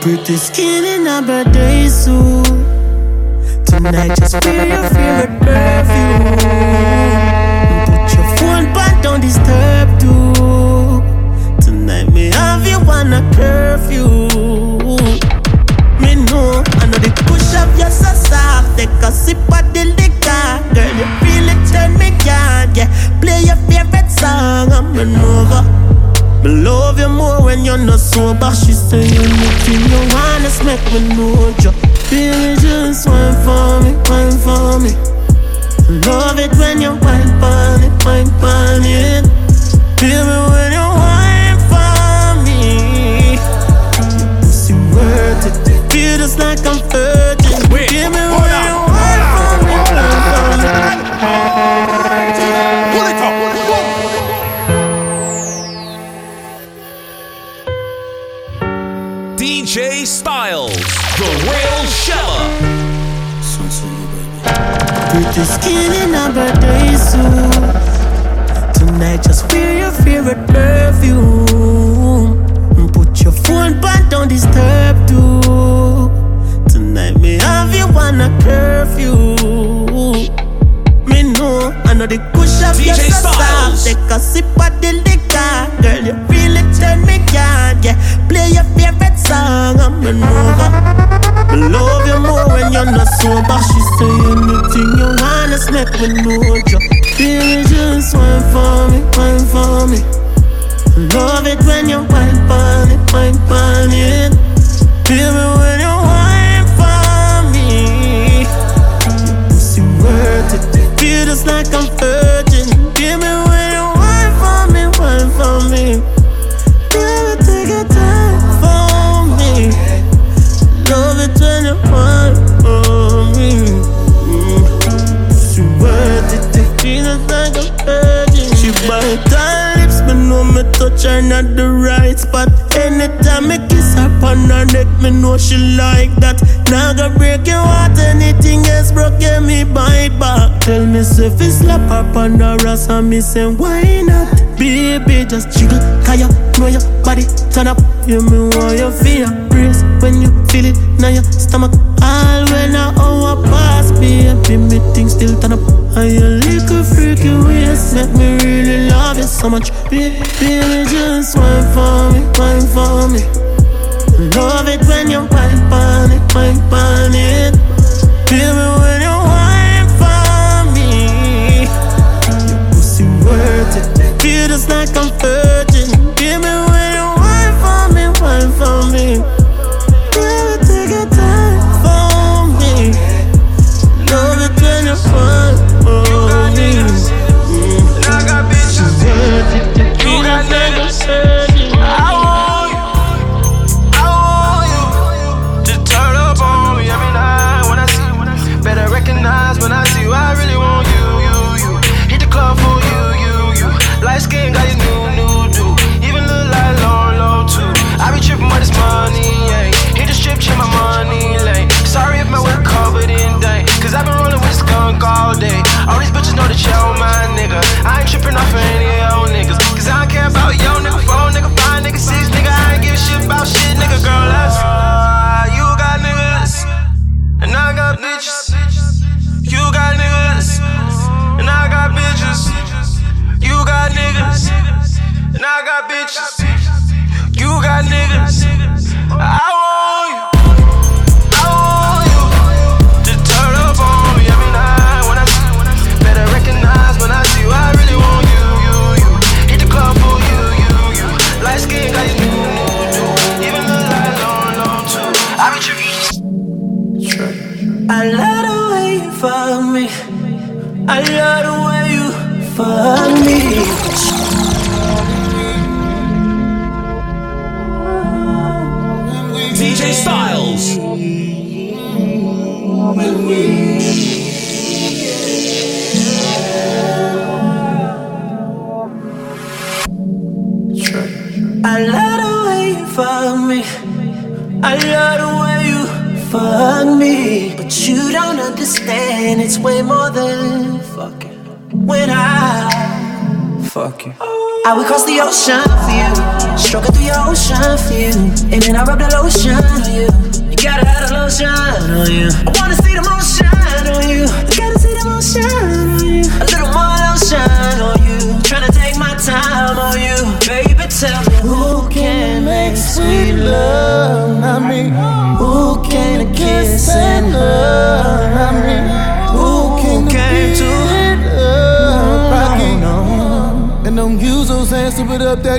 Pretty skin in a birthday suit. Tonight, just wear your favorite perfume. Put your phone back, don't disturb too. Tonight, me have you on a curfew. Me know, I know the push up your so soft. Take a sip of the liquor, girl. You really turn me on, yeah. Play your favorite song, I'm an over. Me love you more when you're not sober. She say anything you want, let's make me know you. Baby, just wine for me, wine for me. Love it when you wine for it, wine for. Baby, when you wine for me, your pussy worth it. Feel just like I'm virgin. Pretty skin in a birthday suit. Tonight, just wear your favorite perfume. Put your phone back, don't disturb too. Tonight, me have you on a curfew. Me know, I know the push up your so Take a sip of the liquor, girl. You really turn me on, yeah. Play your favorite song, I'm an over. Me love you more when you're not sober. She say anything you let's make me know you. Baby, just wine for me, wine for me. Love it when you wine for it, wine for it. Baby, when you wine for me, your pussy worth it. Feel just like I'm virgin. Touch not the right spot. Anytime me kiss her on her neck, me know she like that. Now go break your heart, anything else broke, me bite back. Tell me if it slap her on the ass, and me say why not? Baby, just jiggle, cause you know your body turn up. You me want you feel brace when you feel it now your stomach. All when I hour pass, baby, me things still turn up. And your little freaky ways make me really love you so much. Baby, just wine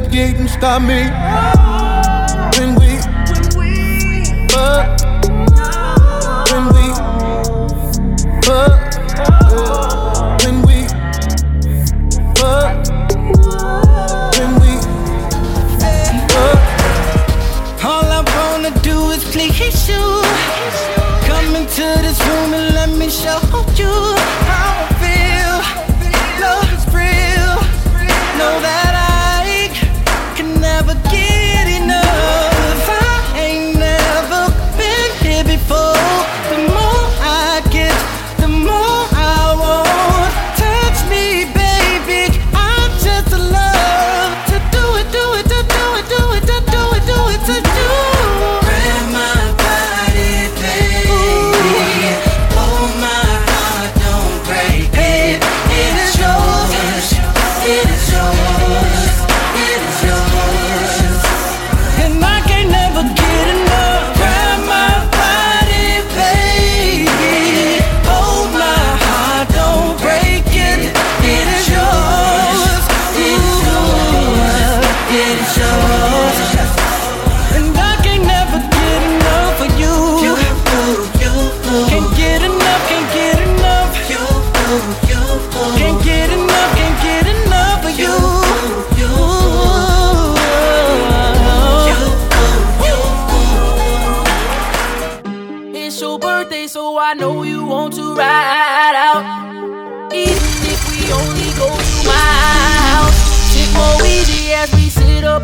that didn't stop me. When we, fuck, when we, fuck, when we, fuck, when we, fuck. All I wanna do is please you. Come into this room and let me show you.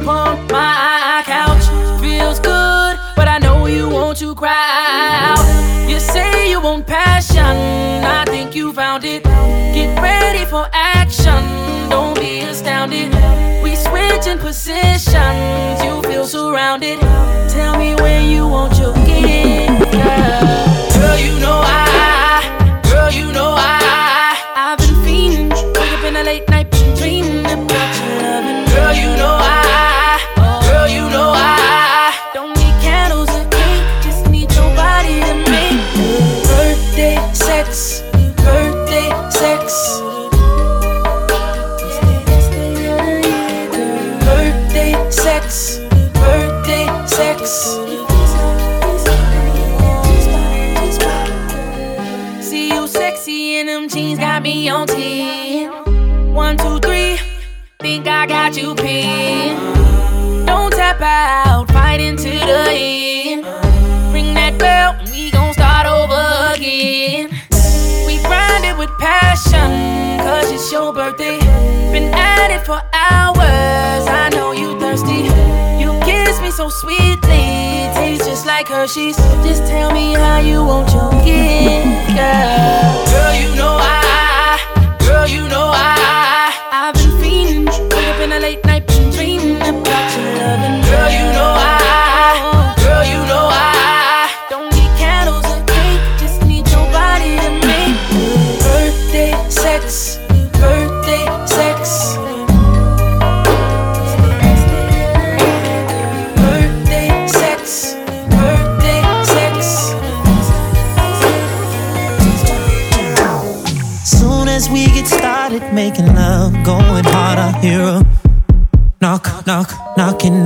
upon my couch. Feels good, but I know you want to cry out. You say you want passion, I think you found it. Get ready for action, don't be astounded. We switching positions, you feel surrounded. Tell me when you want your gift, girl. Girl, you know I. got you pinned. Don't tap out, fight into the end. Ring that bell, and we gon' start over again. We grind it with passion, cause it's your birthday. Been at it for hours, I know you thirsty. You kiss me so sweetly, tastes just like Hershey's. Just tell me how you want your gift, girl. Girl, you know I, girl, you know I late knock, knocking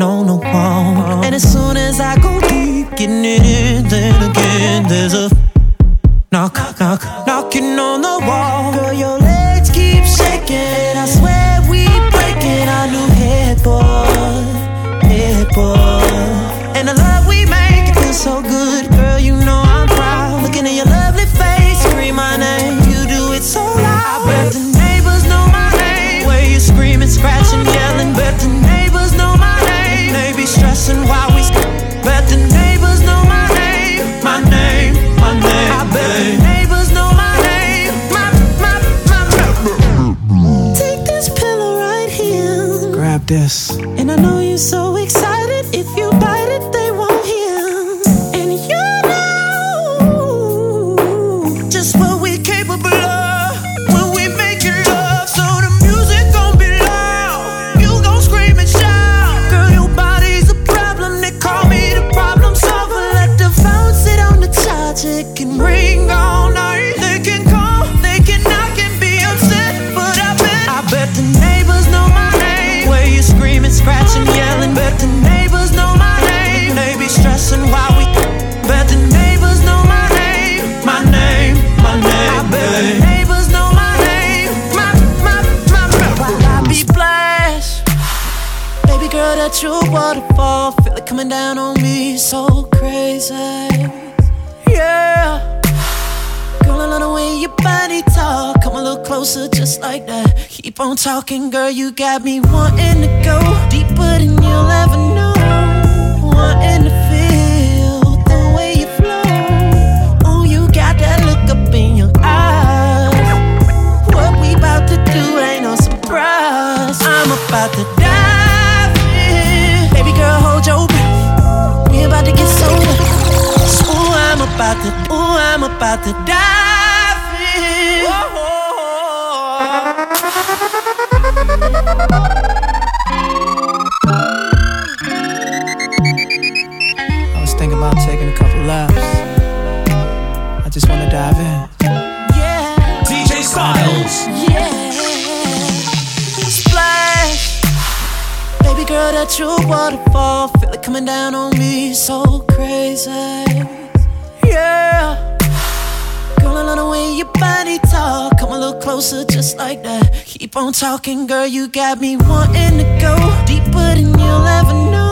closer just like that. Keep on talking, girl, you got me wanting to go deeper than you'll ever know.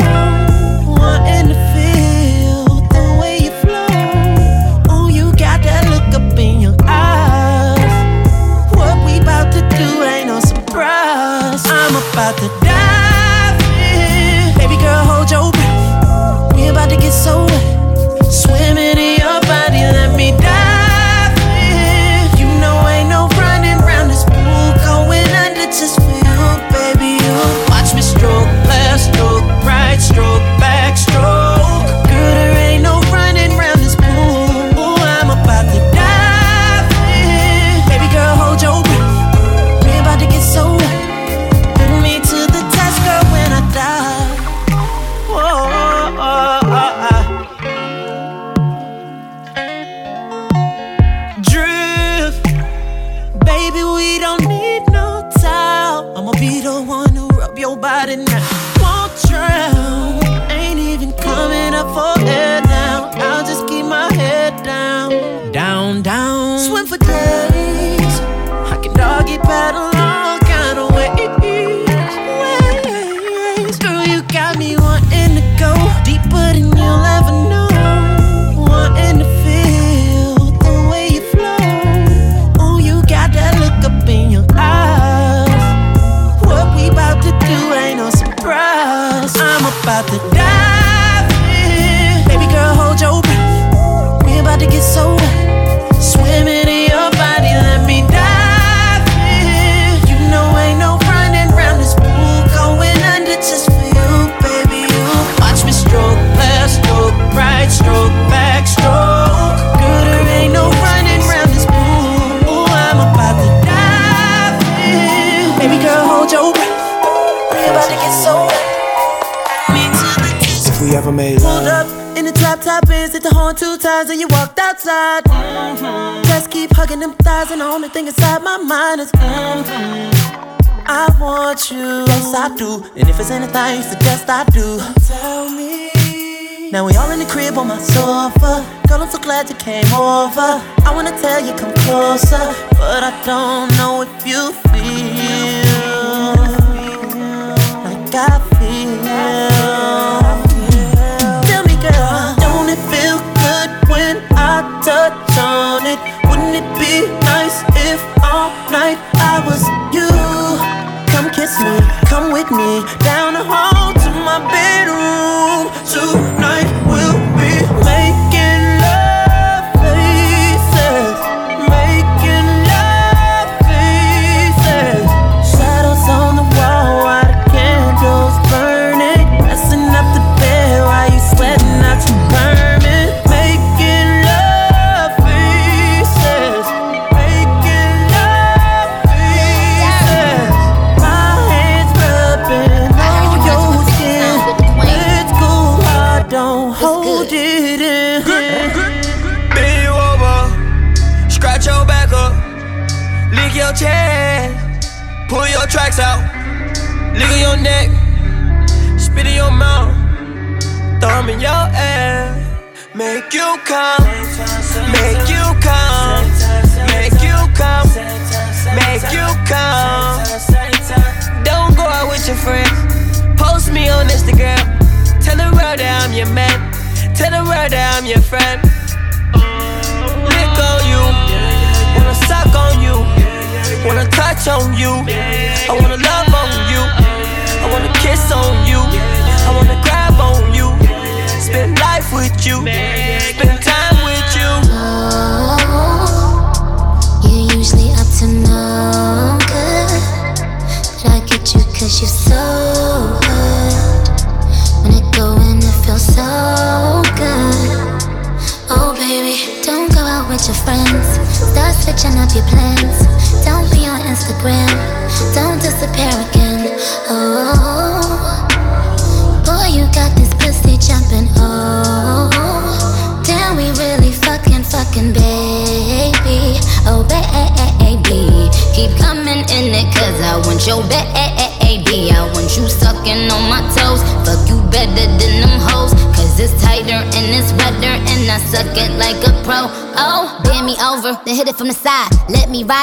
Wanting to feel the way you flow. Oh, you got that look up in your eyes. What we to do ain't no surprise. I'm about to dive in. Baby girl, hold your breath. We about to get so wet. Swimming. on two times and you walked outside. Mm-hmm. Just keep hugging them thighs, and the only thing inside my mind is. Mm-hmm. I want you. Yes, I do. And if it's anything you suggest I do, tell me. Now we all in the crib on my sofa. Girl, I'm so glad you came over. I wanna tell you, come closer. But I don't know if you feel like I feel. it be nice if all night I was you? Come kiss me, come with me down the hall to my bedroom tonight.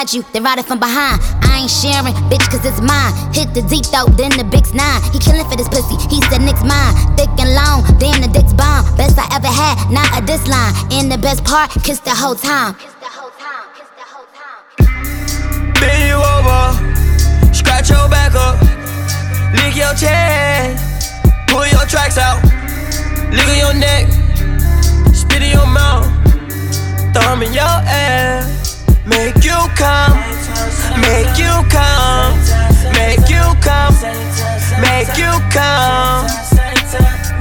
Ride you, then ride it from behind. I ain't sharing, bitch, cause it's mine. Hit the deep throat, then the big's nine. He killing for this pussy, he said Nick's mine. Thick and long, damn the dick's bomb. Best I ever had, not a this line. And the best part, kiss the whole time. Bend you over, scratch your back up, lick your chest, pull your tracks out, lick your neck, spit in your mouth, thumb in your ass, make you come, make you come, make you come, make you come.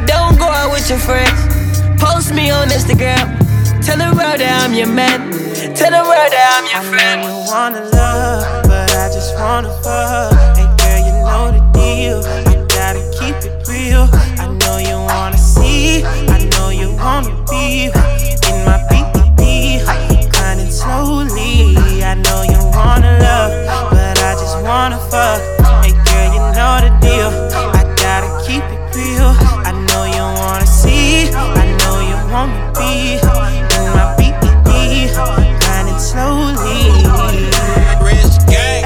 Don't go out with your friends, post me on Instagram, tell the world that I'm your man, tell the world that I'm your friend. I know you wanna love, but I just wanna fuck. You wanna be in my BBD, grinding slowly.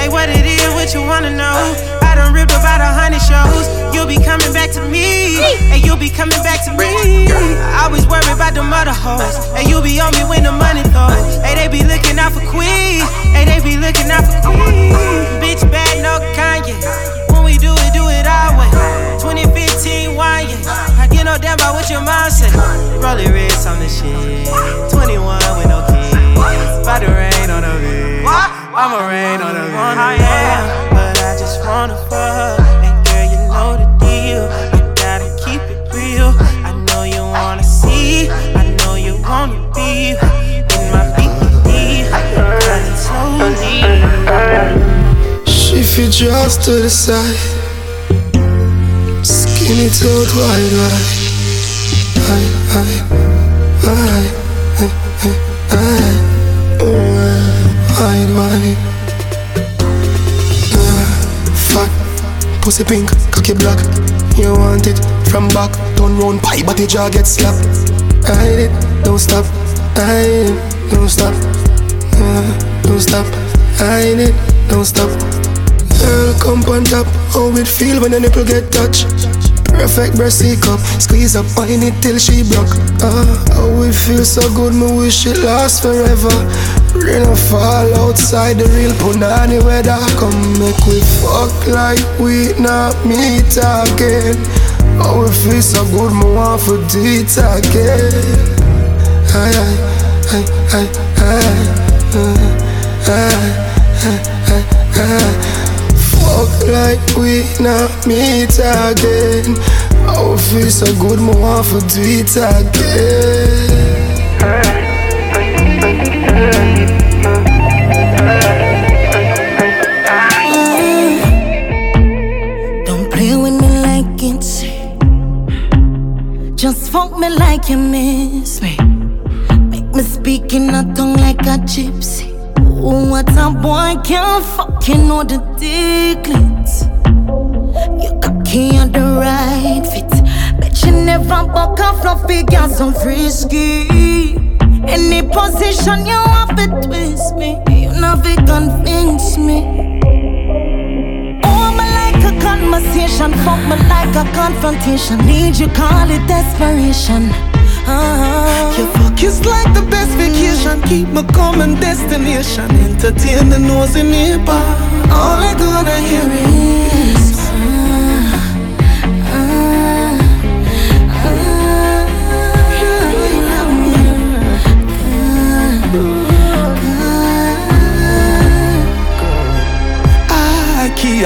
Hey, what it is, what you wanna know? I done ripped about a hundred shows. You'll be coming back to me. Hey, you'll be coming back to me. I always worry about the mother hoes. Hey, you be on me when the money throws. Hey, they be looking out for Queen. Hey, they be looking out for Queen. Bitch, bad, no Kanye. Do it, do it our way. 2015 wine, yeah. I get no damn about what your mom say. Rolly wrist on the shit. 21 with no kids. About to rain on the bitch. I'ma rain on the bitch. I am, but I just wanna fuck. And girl, you know the deal. I gotta keep it real. I know you wanna see. I know you wanna be It just to the side. Skin it out wide, wide. Aye. Oh, wide, wide. Ah, Fat, pussy pink, cocky black. You want it from back, turn round, pie, but the jaw get slapped. Hide it, don't stop. Hide it, don't stop. Ah, don't stop. Hide it, don't stop. Girl, come on top. How it feel when the nipple get touched? Perfect breasty cup, squeeze up wine it till she broke. Ah, how it feel so good, me wish it last forever. Rain or fall outside the real punani weather. Come make we fuck like we not meet again. How it feel so good, me want for it again. Aye, aye, aye, aye, aye, aye, aye, aye, aye. Fuck like we not meet again. It feel so good, me want for do it again. Don't play with me like it's Just fuck me like you miss me. Make me speak in a tongue like a gypsy. what a boy can fucking know the declines. You cocky on the right fit. Bet you never buck off no figure so frisky. Any position you have to twist me, you never convince me. Oh, me like a conversation, fuck me like a confrontation. Need you call it desperation. Uh-huh. Your fuck is like the best vacation. Keep my common destination. Entertain the nosy neighbor. All I gonna hear is.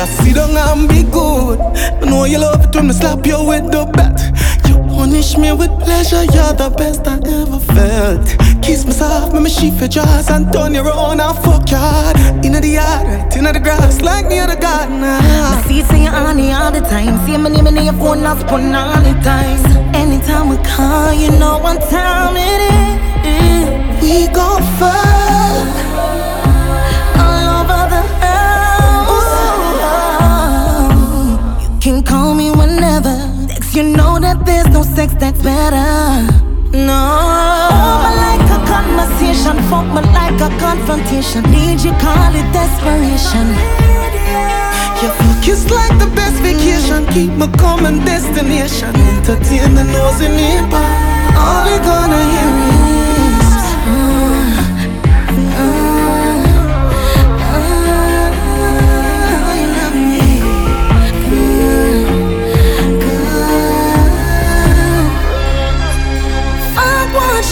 I sit down and be good. I know you love it when I slap you with the bat. Punish me with pleasure, you're the best I ever felt. Kiss me soft, make me sheath your jaws and turn your own and fuck your heart. Inna the yard, right inna the grass, like me or the garden. I see you say you're on it all the time. See my name in your phone, last put all the times. Anytime we call, you know what time it is. We gon' fuck you know that there's no sex that's better. No. Oh, me like a conversation, fuck me like a confrontation. Need you call it desperation. Your fuck is like the best vacation. Keep my common destination. Entertain the nosy neighbor. All you gonna hear is.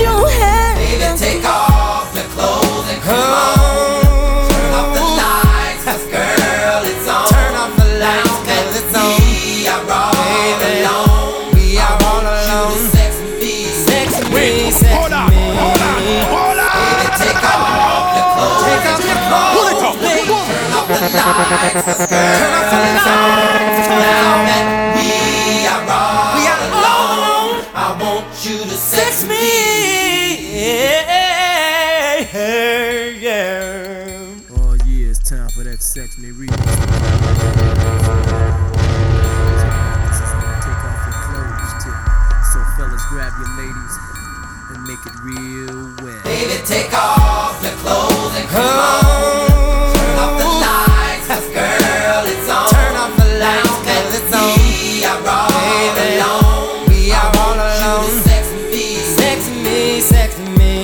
You had. Baby, take off your clothes and come on. Turn off the lights, 'cause girl, it's on. Turn off the lights, cause it's on. We are all alone. We are all alone. Sex me, sex me, sex Hold on, me. hold on, hold on. Baby, take off your clothes. Take off your clothes. baby. Turn off the lights, 'cause girl, turn off the lights. Now real wet. Baby, take off your clothes and come on. Turn off the lights, 'cause girl, it's on. Turn off the lights, cause it's on. We are all alone. We are all alone. Sex me, sex me, sex me.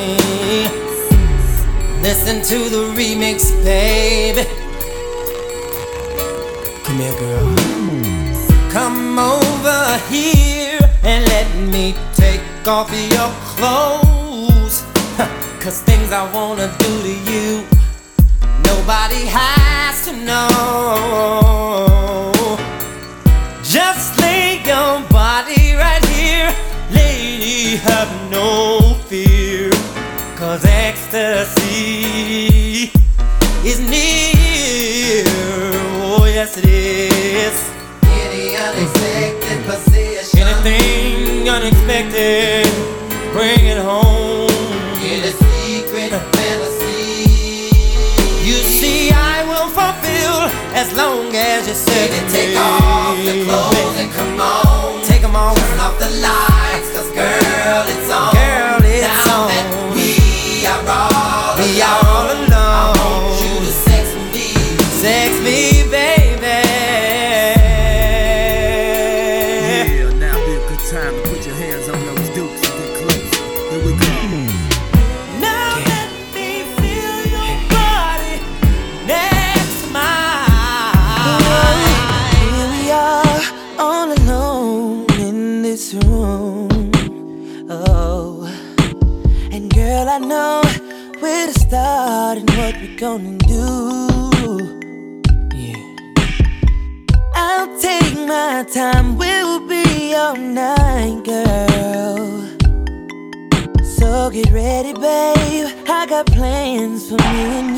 Listen to the remix, baby. Come here, girl. Come over here and let me take off your clothes. Cause things I wanna do to you, nobody has to know. Just lay your body right here, lady, have no fear. Cause ecstasy is near. Oh, yes, it is. Any unexpected position. Anything unexpected, as long as you say Baby, take off the clothes and come on. Take 'em off. Turn off the lights, cause girl, it's on. Girl, it's Now on. For me and you.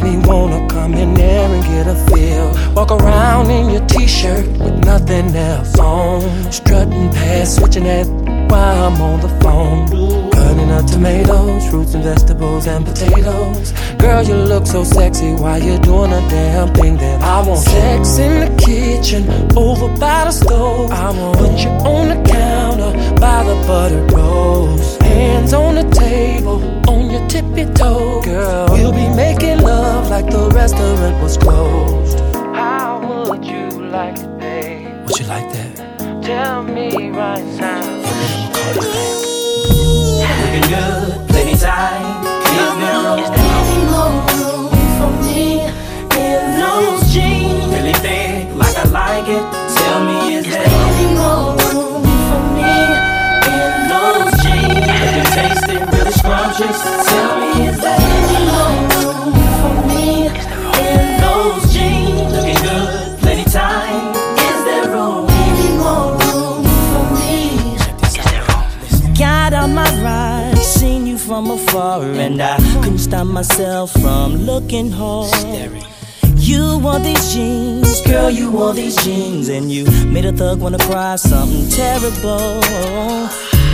Makes me wanna come in there and get a feel. Walk around in your t-shirt with nothing else on. Strutting past, switching that while I'm on the phone. Cutting up tomatoes, fruits and vegetables and potatoes. Girl, you look so sexy while you're doing a damn thing that I want. Sex in the kitchen, over by the stove. I want put you on the counter by the butter rolls. Hands on the table, tippy toe. Girl, we'll be making love like the restaurant was closed. How would you like it, babe? Would you like that? Tell me right now. Looking good, plenty time. Is there room? Is there any more room for me in those jeans? Really thick, like I like it. Tell me, is Is there scrumptious. Tell me, is there Any room for me in those jeans? looking good, plenty time. Is there room? Any more room for me? Got on my ride, seen you from afar, and I couldn't stop myself from looking hard. You wore these jeans, girl, you wore these jeans, and you made a thug wanna cry something terrible.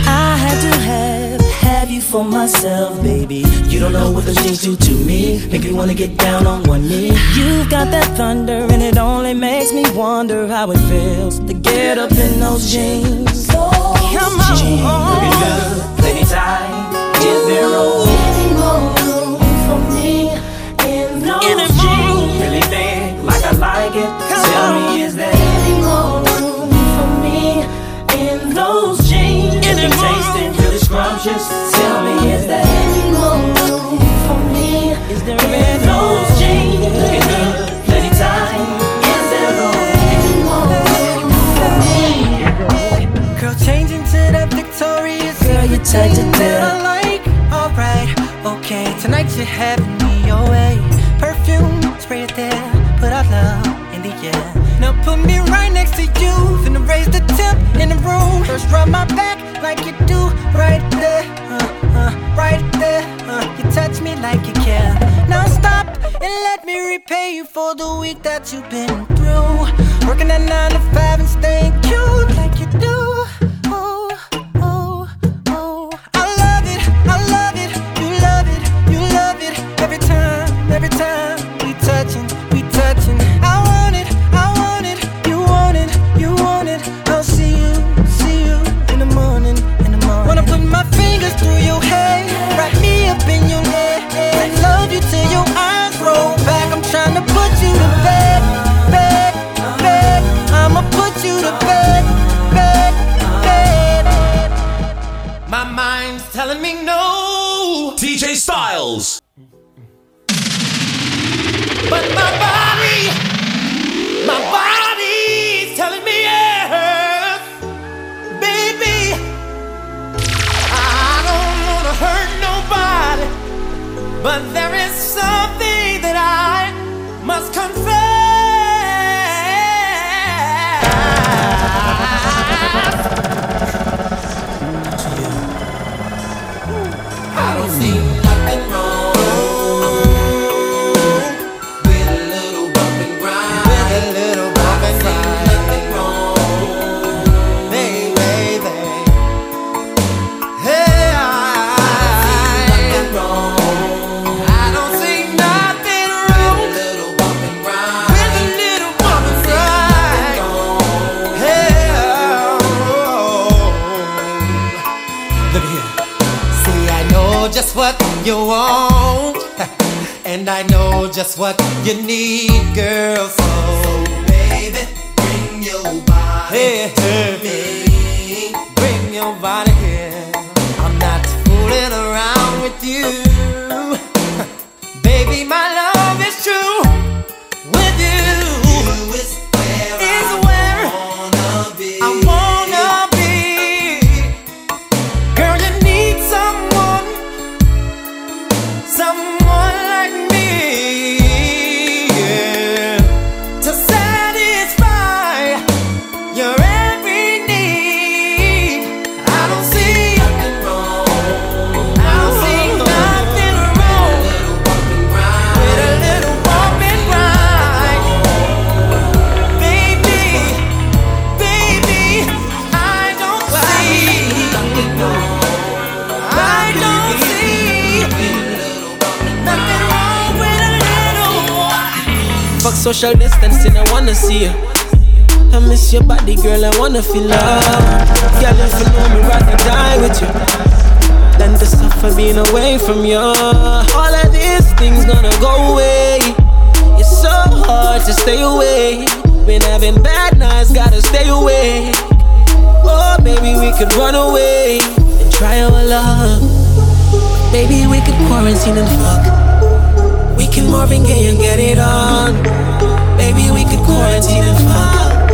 I had to have, have you for myself, baby. You don't know what those jeans do to me, make me wanna get down on one knee. You've got that thunder, and it only makes me wonder how it feels to get up in those jeans. Come on. Looking good, plenty time. Is there room? Any more room for me in those jeans? Really thick, like I like it. Tell me, scrumptious? Tell me, is there Any more room for me Is there any looking good, plenty time? Is there? Any more room for me? Girl, changing to that Victoria's Girl, you tight to that. I like. Alright, okay, tonight you're having me your way. Perfume, spray it there, put our love in the air. Now put me right next to you, finna raise the temp in the room. First rub my back like you do, right there, uh, uh, right there. Uh, you touch me like you care. Now stop and let me repay you for the week that you've been through. Working at nine to five and staying cute but there is something that I must confess. You want, and I know just what you need, girl. So, baby, bring your body to me. Bring your body here. I'm not fooling around with you, baby. My love social distancing, I wanna see you. I miss your body, girl, I wanna feel love. Girl, if you know me, rather die with you than to suffer being away from you. All of these things gonna go away. It's so hard to stay away. Been having bad nights, gotta stay away. Oh, baby, we could run away and try our love. Baby, we could quarantine and fuck. We can Marvin Gaye and get it on. Quarantine and fuck.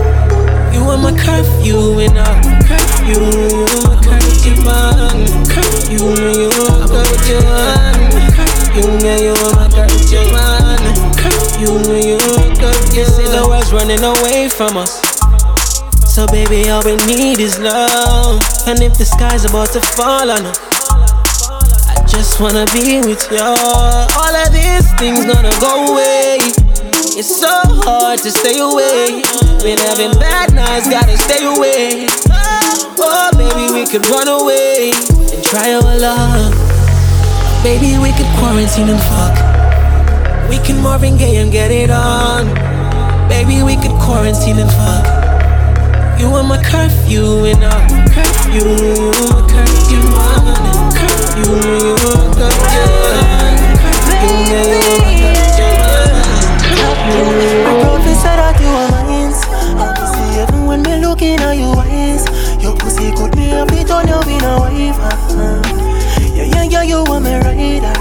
You are my curfew and I curfew. You my curfew man. Curfew, you my curfew man. You my curfew man. Curfew, you my curfew. You say the world's running away from us. So baby, all we need is love. And if the sky's about to fall on us, I just wanna be with you. All of these things gonna go away. It's so hard to stay away. Been having bad nights, gotta stay away. Oh, baby, we could run away and try our love. Baby, we could quarantine and fuck. We can Marvin Gaye and get it on. Baby, we could quarantine and fuck. You are my curfew and I curfew. You are my curfew man. Curfew, you are my curfew man. Curfew, yeah, you are my curfew man. My prophet said that you are mine. See even when me looking at your eyes. Your pussy could me a bit on your in a wife. uh-huh. Yeah, yeah, yeah, you are my rider.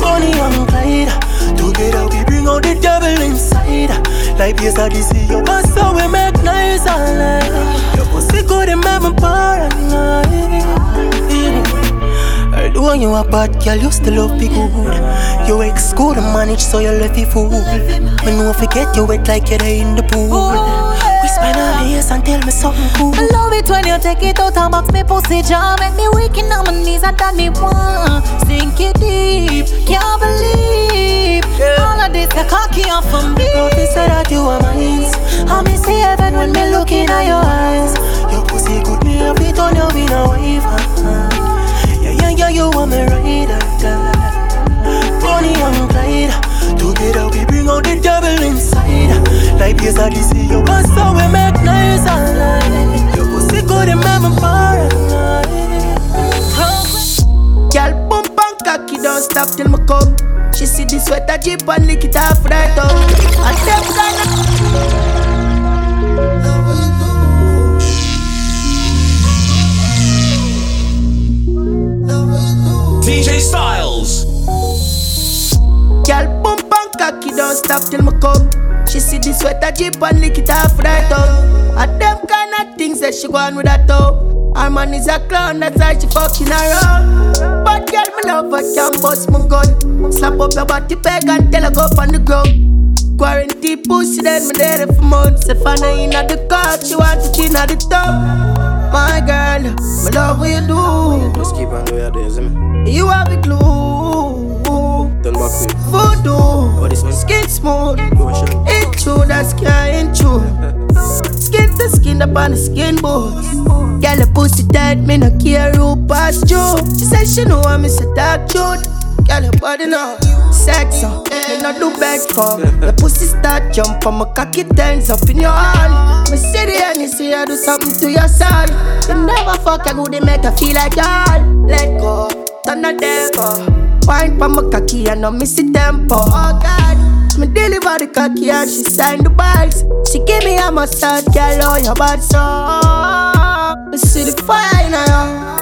Bonnie and Clyde. Together we bring out the devil inside. Like yes, I see your boss, so we make nice all. Your pussy good and make me paranoid. Although you a bad girl, you still love be good. Your ex good and manage, so you left you fool. Me no forget you wet like you're in the pool. Whisper in my ears and tell me something cool. I love it when you take it out and box me pussy jaw Make me weak in on my knees and that me one. Sink it deep, can't believe All of this the cocky off from me Prophet said that you are mine. I me see heaven when me looking at your eyes. Your pussy good, me a bit on your in a wave. uh-huh. Yeah, yeah, you are my rider. Bonnie and Clyde. Together we bring out the devil inside. Like yes, I see your boss, so we make nice all night. Your pussy good, and make me paranoid. Girl, pump and cocky, don't stop till me come. She see the sweater jeep and lick it off right up. And them kind DJ StyleZ. Girl, pump and cocky, don't stop till me come. She see the sweater jeep and lick it off right up. And them kind of things that she go on with that toe. Her man is a clown, that's why she fucking around. But girl, me love her, can't bust my gun. Slap up your body peg and tell her go up on the ground. Quarantine pussy, then me there for months. If I know in the car, she want it in at the top. My girl, me love what you do. Just keep on doing your days, me. You have the glue. Turn back quick. Voodoo, What is skin smooth. True, that's can't true. Skin to skin up on the skin bones. Girl, the pussy tight, me no care who pass you. She said she know I'm a dark truth. Girl, your body now, sex up. Me no do beg for. The pussy start jump on my cocky turns up in your hand. Me see the and you see I do something to your son. You never fuck a good, they make her feel like y'all. Let go, turn the devil. Wine pa my cocky and no miss the tempo. Oh God, me deliver the cocky and she sign the bags. She give me a massage, girl, oh your bad so. Me see the fire in her.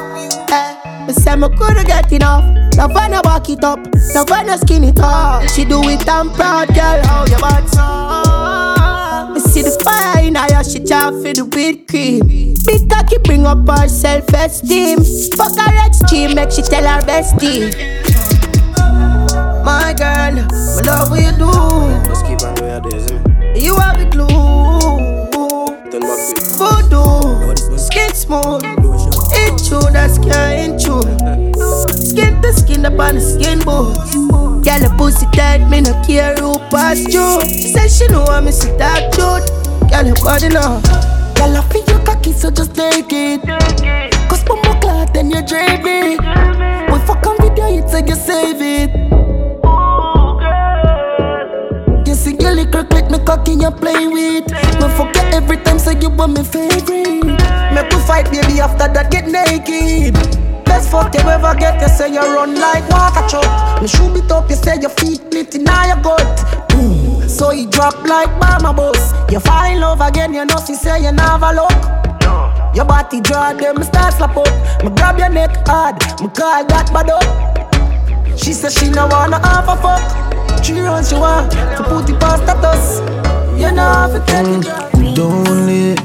Eh, me say me coulda get enough. Now find her back it up, now find her skin it up. She do it, I'm proud, girl, oh your bad so. Me see the fire in her, she try for the whipped cream. Big cocky bring up her self-esteem. Fuck her extreme, make she tell her bestie. My girl, me love what you do. Just keep on doing days, me. You have the glue. Turn back quick. Voodoo, skin smooth. It true, that's can't true. Skin to skin up on the skin boots. Girl, the pussy tight, me no care who pass you. She said she know I'm a dark truth. Girl, your body now. Girl, I feel your cocky, so just take it. Cause for my clock, then you drive it. We fuck on video, you take you save it. Your little click me cocky you play with. Me you every time say you want me favorite. Make we fight baby after that get naked. Best fuck you ever get, you say you run like water truck. Me shoot it up, you say your feet split in your gut. Mm. So you drop like mama boss. You fall in love again, you know she say you never look. Your body draw them start slap up. Me grab your neck hard, me call that bad up. She said she no wanna have a fuck. She runs she want to put it past status. You know have to take it. Don't it?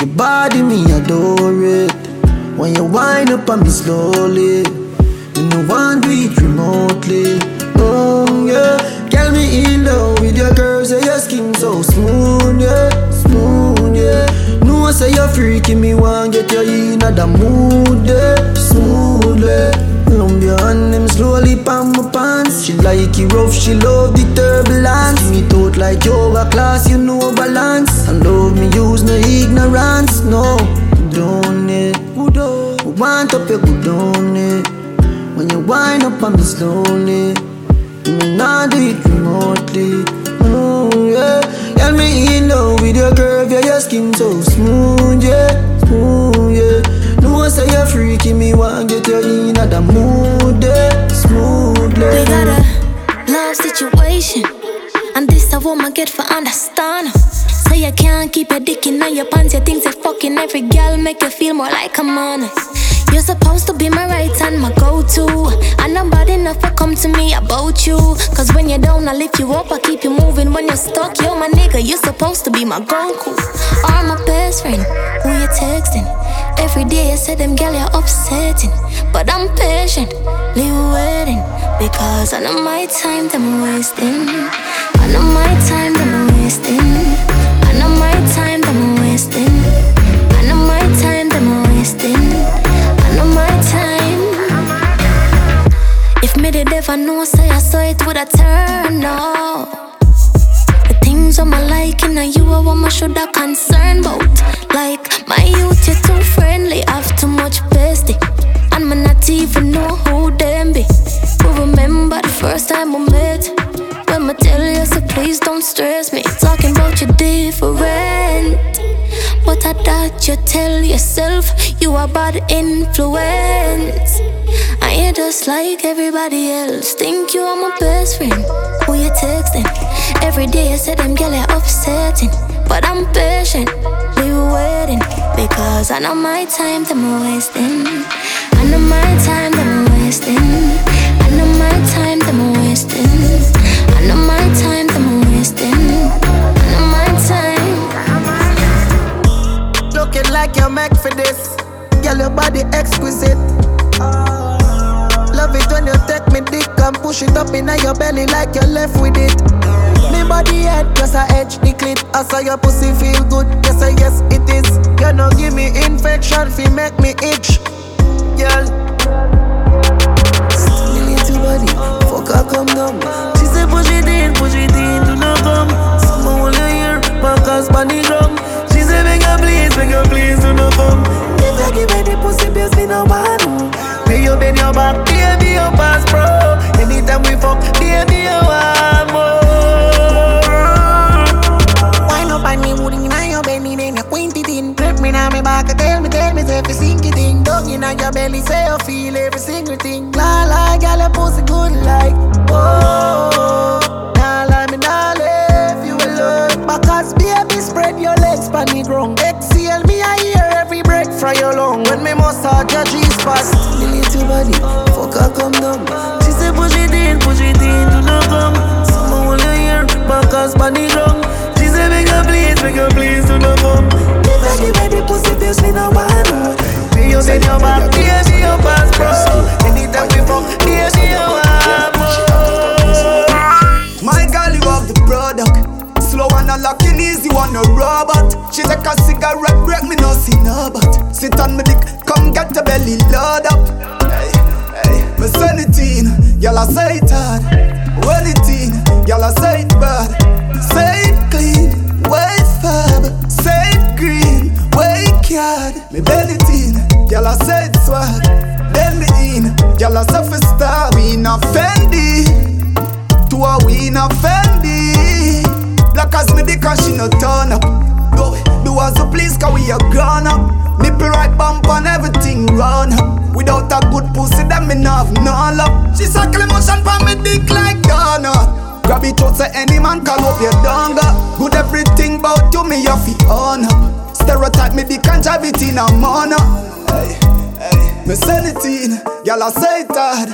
Your body me adore it. When you wind up on me slowly, you know one do it remotely. Oh yeah, tell me in love with your girls, say your skin so smooth, yeah, smooth, yeah. No one say you're freaky, me want get you in the mood, yeah, smoothly. Lump your hand them slowly pan my pants. She like it rough, she love the turbulence. Me out like yoga class, you know balance. And love me use no ignorance, no. Don't it? Want up your good on it. When you wind up on me slowly. Me not do it remotely. Oh yeah, tell me in love with your curve, yeah, your skin so smooth, yeah, smooth, yeah. No one say you're freaky, me want get you in the mood, yeah, smoothly. We got a love situation, and this a woman get for understand. Say you can't keep your dick in your pants, you think say fucking every girl make you feel more like a man. You're supposed to be my right hand, my go-to And nobody to come to me about you Cause when you're down, I lift you up, I keep you moving When you're stuck, you're my nigga, you're supposed to be my gonku Or my best friend, who you texting Every day you say them girl you're upsetting. But I'm patient, leave waiting Because I know my time that I'm wasting. I know my time that I'm wasting. I know my time that I'm wasting. I know my time that I'm wasting. I know my time. If me did ever know, say I saw it would have turned no. Things on my liking and you are what I should have concerned about. Like my youth, you're too friendly, have too much bestie. And me not even know who them be. But remember the first time we met. When me tell you, so please don't stress me. Talking about you different. But I thought you tell yourself you are bad influence. And you just like everybody else. Think you are my best friend. Who you texting? Every day you say them girl you're upsetting. But I'm patient, leave you waiting. Because I know my time that I'm wasting. I know my time that I'm wasting. I know my time that I'm wasting. I know my time that I'm wasting. I know my time. Looking like you're made for this. Girl, your body exquisite. Love it when you take me dick and push it up in your belly like you're left with it. Me body head just a edge the clit. I saw your pussy feel good. Yes, I yes it is. You know give me infection, fi make me itch. Girl. Little body, fuck her come down. She say push it in, push it in, do not come. Someone will hear, back us on the drum. She say beg her please, beg her please, do not come. If I give her the pussy, bass me no want no. You bend your back, baby, you pass pro. Anytime we fuck, baby, you want more. Wine up on me, wood inna your belly, then you quint it in. Grip me now, me back, tell me, tell me, say if you sink it in. Dug inna your belly, say you feel every single thing. La la, girl, your pussy good like. Oh, nah me nah leave you alone. Because baby, spread your legs pon the ground. Your lung. When me massage your G-spot. The little body, fuck her come down. She say push it in, push it in, do not come. Someone will hear, back us the drum. She say beg her please, beg her please, do not come. Give her the pussy, this me no want no. Me you bend your back, baby, you pass pro. Anytime we fuck, baby, you want more. Slow and a locking easy, one a robot. She take a cigarette break, me no see no but. Sit on me dick, come get your belly load up. Hey, hey, me send it in, y'all a say it hard. Well it in, y'all a say it bad. Say it clean, way fab. Say it green, way card. Me bend it in, y'all a say it swag. Bend me in, y'all a say for star. We not Fendi, to a we not Fendi. Her cause me dick and she no turn up. Do, do as you please cause we are grown up. Nipple right bump and everything run up. Without a good pussy, then me not have no love. She suckle emotion for me dick like donut. Grab it out, say any man call up your donga. Good everything about you, me you fi own up. Stereotype me dick and drive it in a. Hey, hey. Me send it girl I say it hard.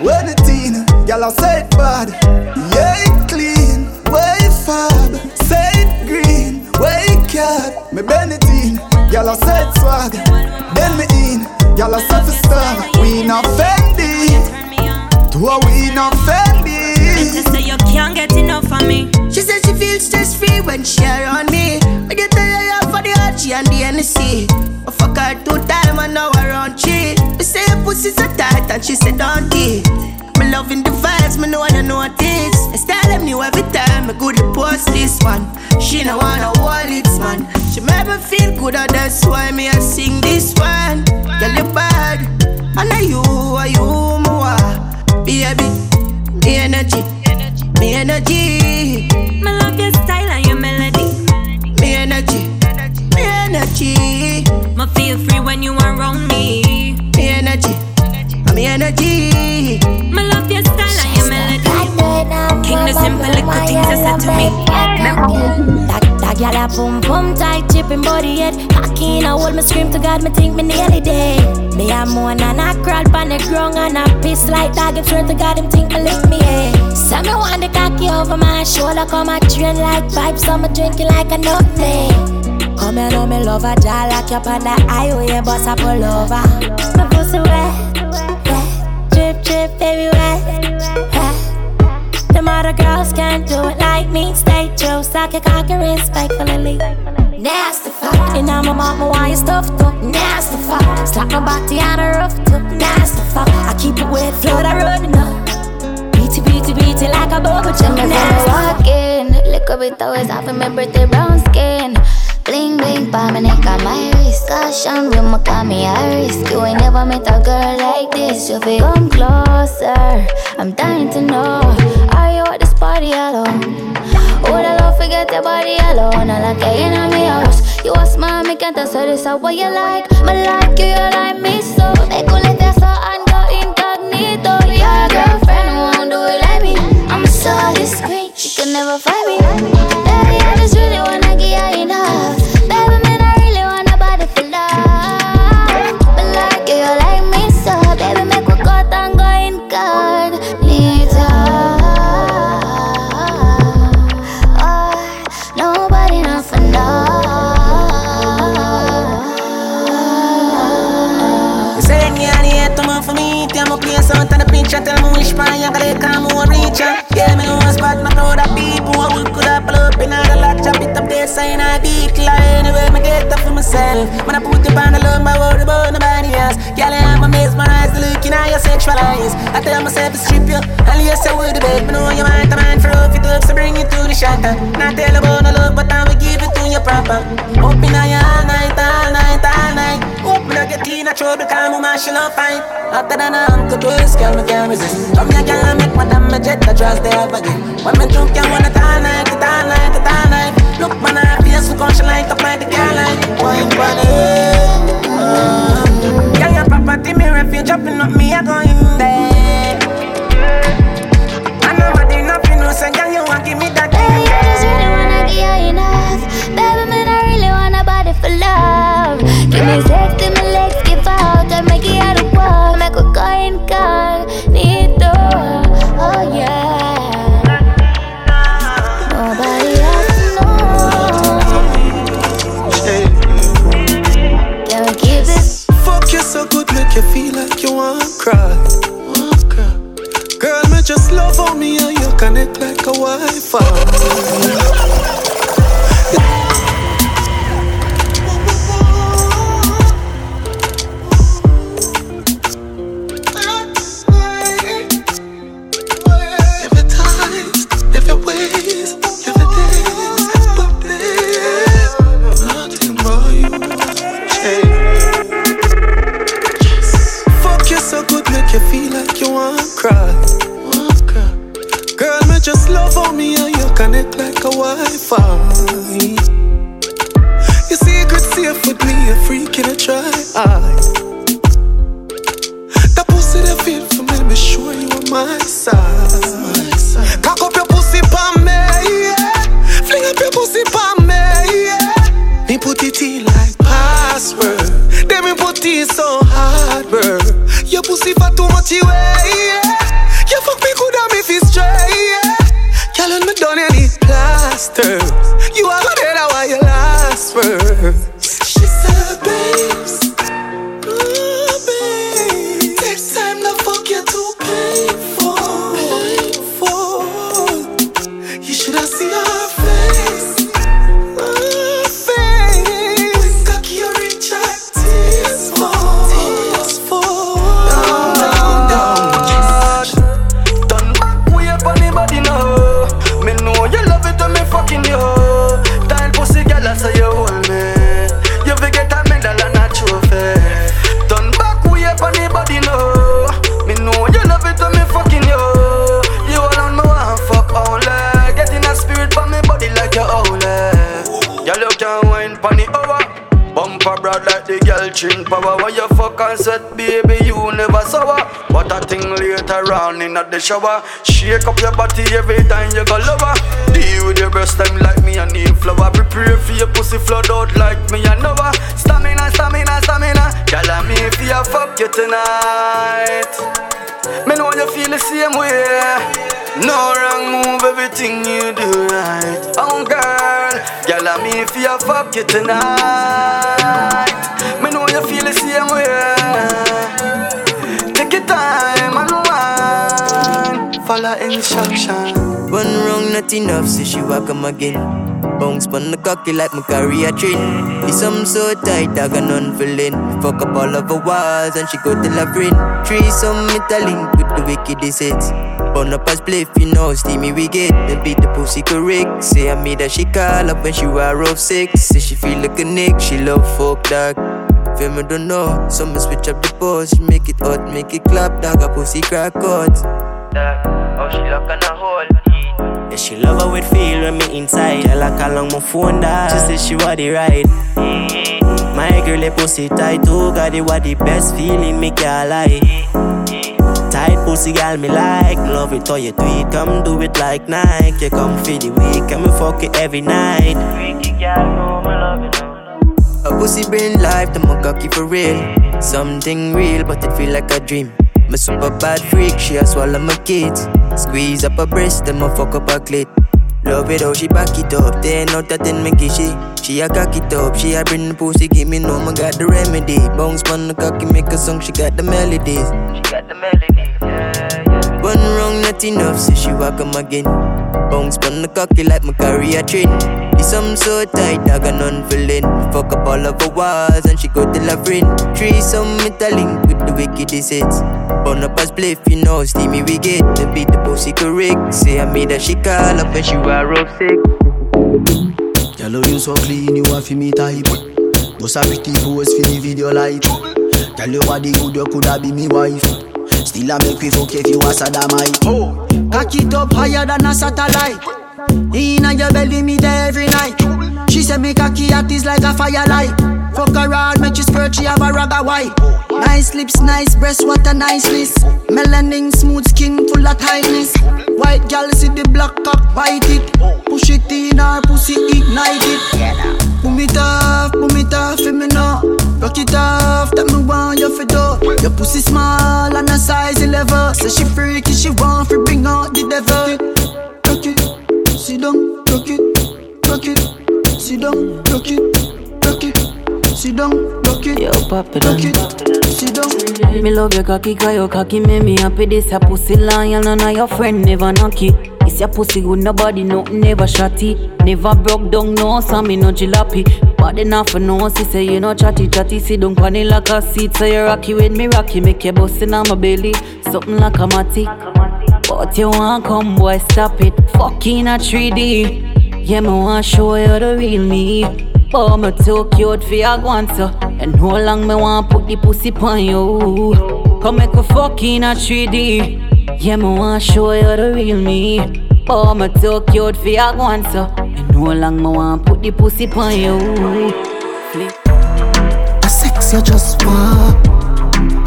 When it in, girl I say it bad. Yeah, it clean, fab. Say green, way cat. Me bend it in, girl I say swag. Then me in, girl I say for star. We not Fendi, to a we not Fendi. She say you can't get enough of me. She said she feels stress free when she around me. I get tired the and the NC. I oh, fuck her two time and now around three. Me say her pussy so tight and she said don't it. Me loving the vibes, me know I know this. I style them new every time. Me good to post this one. She no wanna wall it, man. She make me feel good, and that's why me I sing this one. Girl, you bad, and I you, are you more, baby. Me energy, me energy. Me love boom boom tight, chipping body head. Cocky in hold me scream to God, me think me nearly dead. Me a moan and I crawl pan the ground and I piss like dog. Him swear to God, him think me lick me head. So me want the cocky over my shoulder, come a train like vibes, so me drinking like a nutmeg. Come here, know me love a jaw like up on the highway, bust a pull over. My pussy wet, wet, drip drip, baby wet. Them other girls can't do it like me. Stay true, suck your cock and respectfully. Nasty fuck. And I'm a mama, why you stuffed up? Nasty fuck. Slap my body on the roof too. Nasty fuck. I keep it wet, flood, I running up. Beaty, beaty, beaty like a bubble jump. Nasty walk in, little bit always off of my birthday brown skin. Bling bling pa my neck on my wrist Caution when my call me Iris You ain't never met a girl like this You feel come closer I'm dying to know Party alone? Would I love forget your body alone I like you in my house You a smile, me can't answer this How what you like. Me like you, you like me so Make you let that so and go incognito. Your girlfriend won't do it like me. I'm so discreet You can never find me part you gotta come more reach ya. Yeah, me one spot My crowd of people. Who could have pull up in the lot Chop it up there Sign a big line Anyway, me get up for myself. When I put it on the love My word about nobody else. Girl, I am mesmerized Looking at your sexual eyes. I tell myself to strip you And yes, I would bed Me know you want a man for rough it up So bring it to the shelter Not tell about no love But I will give it to you proper. In you all night, all night, all night me not get clean a trouble Cause me mash it up fine. Hotter than a uncle twist Girl, me can't resist. Come here, girl, I make my damn jet I trust they have again When me drunk, want it all night, it all night, it all night Look, man, I feel so conscious like up like the girl like Wine the Girl, your property, me refuge Up up me, I go in there. And nobody nothing no say Girl, you want give me that Baby, I just really wanna you enough. Baby, man, I really wanna body for love. Give me sex, give me give And make it out of work Make a go in Need to, oh yeah Nobody else know Can we keep it? Fuck you so good, make you feel like you want cry. Girl, me just love on me and you connect like a Wi-Fi. Shower. Shake up your body every time you go lower. Deal with your breast time like me and need flower. Prepare for your pussy flood out like me and Nova Stamina, stamina, stamina. Girl, I'm here for you, fuck you tonight. Me know you feel the same way. No wrong move, everything you do right. Oh girl, girl, I'm here for you, fuck you tonight. Enough, so she walk come again. Bounce pon the cocky like my career train. The some so tight, I got none feeling. Fuck up all of her walls and she go to la friend. Three some link with the wickedest hits. Burn up as play, you know, steamy we get. Then beat the pussy correct. Say I made her she call up when she were off six. Say she feel like a nick, she love fuck dog. Feel me don't know, so me switch up the pose. Make it hot, make it clap, dog. A pussy crack out. Dog, how she lock a. Yeah, she love how it feel when me inside. Girl, I call on my phone, dog. She say she want the ride. My girl, a pussy tight, too. Got it, what the best feeling, me can't lie. Tight pussy, girl, me like. Love it how you do it, come do it like Nike. You come for the week, and me fuck it every night. Freaky girl, know me love it. A pussy bring life, the my cocky for real. Something real, but it feel like a dream. My super bad freak, she a swallow my kids. Squeeze up her breast, then my fuck up her clit. Love it how she back it up, ten out of ten me she. She a cock it up, she a bring the pussy, give me no, I got the remedy. Bounce pon the cocky, make a song, she got the melodies. She got the melodies, yeah, yeah. One wrong, not enough, so she walk come again. Bounce pon the cocky like my career train. The some so tight, I got none feeling. Fuck up all of her walls and she go to la friend. Three some metalink with the wickedest hits. Burn up as play, you know, steamy we get. Then beat the pussy correct. Say I made her she call up when she were off sick. How you so clean, you want fi me type Just a pretty pose fi the video light Girl, your body good, you coulda be me wife Still a make me fuck if you a sodomite. Cock it up higher than a satellite. Inna your belly, me there every night. She say me cocky hot is like a firelight. Fuck her hard, make she squirt, she have a ragga white. Nice lips, nice breasts, what a niceness Melanin, smooth skin, full of tightness. White gal see the black cock, bite it. Push it in her pussy, ignite it. Boom it off, for do Your pussy small and a size 11 Say she freaky, she want to bring out the devil. Rock it, sit down, rock it, rock it. Sit down, rock it, rock it Sit down, rock it, Yo, pop it rock it Sit down Me love your cocky, cause your cocky make me happy. This your pussy lion, none of your friend never knock it. It's your pussy with nobody, nothing never shotty. Never broke down, no, so me no jalopy. But enough for no, she say you no chatty chatty. Sit down the like a seat, so you rocky with me rocky. Make you bustin' on my belly, something like a matty. But you want come, boy, stop it. Fucking a 3D. Yeah, me want show you the real me. Oh, me too cute for your guanto. And how long me want put the pussy on you? Come make a fucking a 3D. Yeah, me want show you the real me. Oh, me too cute for your guanto. And No long me want put the pussy on you. Flip. A sex you just want.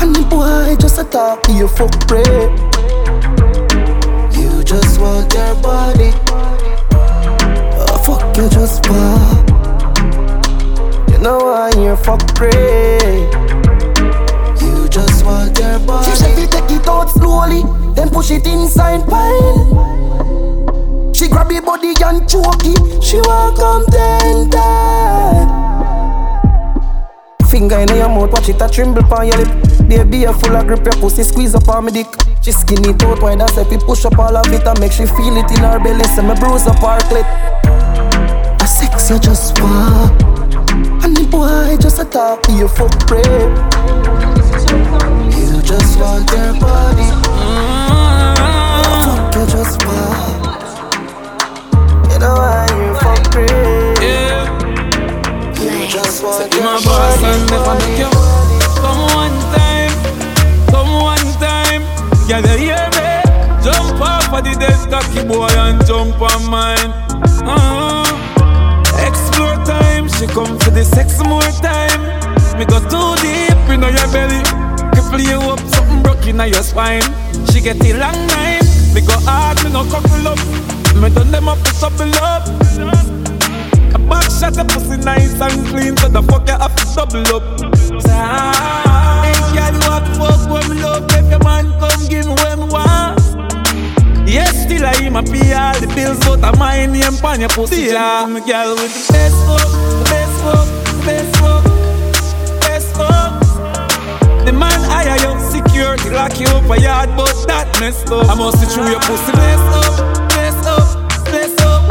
And the boy just a talk to you for pray. You just want your body. Oh, fuck you just want. Know why you fuck pray. You just want your body. She said, take it out slowly, then push it inside pine. She grab your body and choke it. She want come tented. Finger in your mouth, watch it a tremble on your lip. Baby, you full of grip, your pussy squeeze up on me dick. She skin it out wide, that's if we push up all of it and make she feel it in her belly. Say me bruise up her clit. A sex you just want, and the boy just a talk to you for pray. You just want your body. Fuck you just want. You know why you fuck pray. You just want your my boss and never body. make you Come one time, come one time Yeah, you hear me? Jump off of the dead cocky boy and jump on mine uh-huh. Time, she come for the sex more time. Me go too deep in your belly. Cripple you up, something broke in your spine She get the long knife Me go hard, me no couple up. Me done them up to double up. A back shot, a pussy nice and clean, so the fuck you have to double up. Ah, Hey, girl, fuck when me love, if your man come give me when me want. Yes, still I him a pay all the bills, but I mind name pon your pussy. Yeah, me girl with the best fuck, the best fuck, the best fuck, best fuck. The man hire you, security lock you up a yard, but that messed up. I must see through your pussy, best up, best up, best up,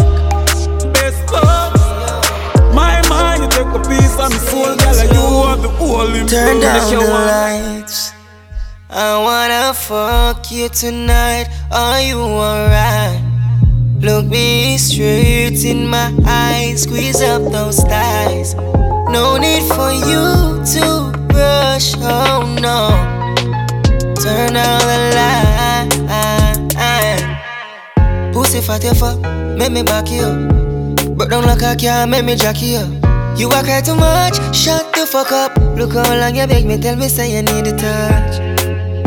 best up. My mind, you take a piece of me soul, girl, and you have the whole in Turn down Make the lights. I wanna fuck you tonight. Are you alright? Look me straight in my eyes. Squeeze up those thighs. No need for you to rush. Oh no. Turn down the light. Pussy fat you fuck. Make me back you up. But don't look like you make me jack you up. You walk cry too much, shut the fuck up. Look how long you beg me, tell me say you need a touch.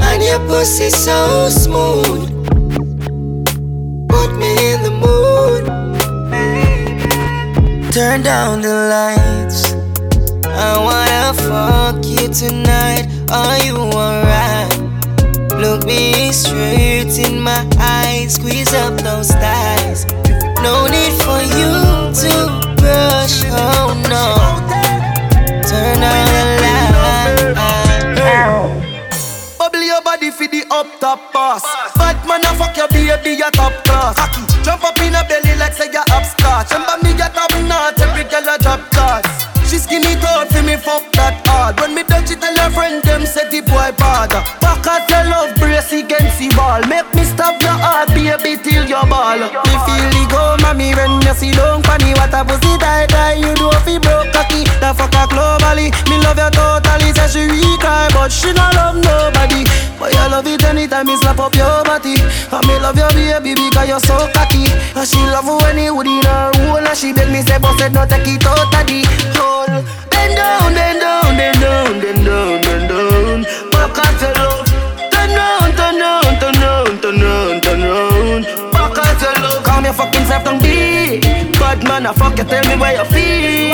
And your pussy so smooth. Me in the mood. Turn down the lights. I wanna fuck you tonight. Are you alright? Look me straight in my eyes. Squeeze up those thighs. No need for you to rush. Oh no. Turn on the light. Body for the up top boss. Bad man, a fuck your baby, your top class. Aki, jump up in a belly like say you upscotch. Remember me get top notch, every girl a drop class. She skinny tall for me, fuck that hard. When me touch it, tell her friend them say the boy bad. Back at your love brace against the ball. Make me stop your heart, baby, till your ball. Me feel the mommy, when you see down funny. What a pussy tight, tight, you do fi broke cocky. The fuck her globally. Me love you totally, say she weak, cry, but she not love nobody. But you love it anytime me slap up your body. And me love your baby because you're so cocky. And she love when he would in her hole. And she beg me say, boss no take it out of the hole. Bend down, bend down, bend down, bend down, bend down. At your love. Turn round, turn round, turn round, turn round, your fucking self down deep. Bad man, I fuck you, tell me where you feel.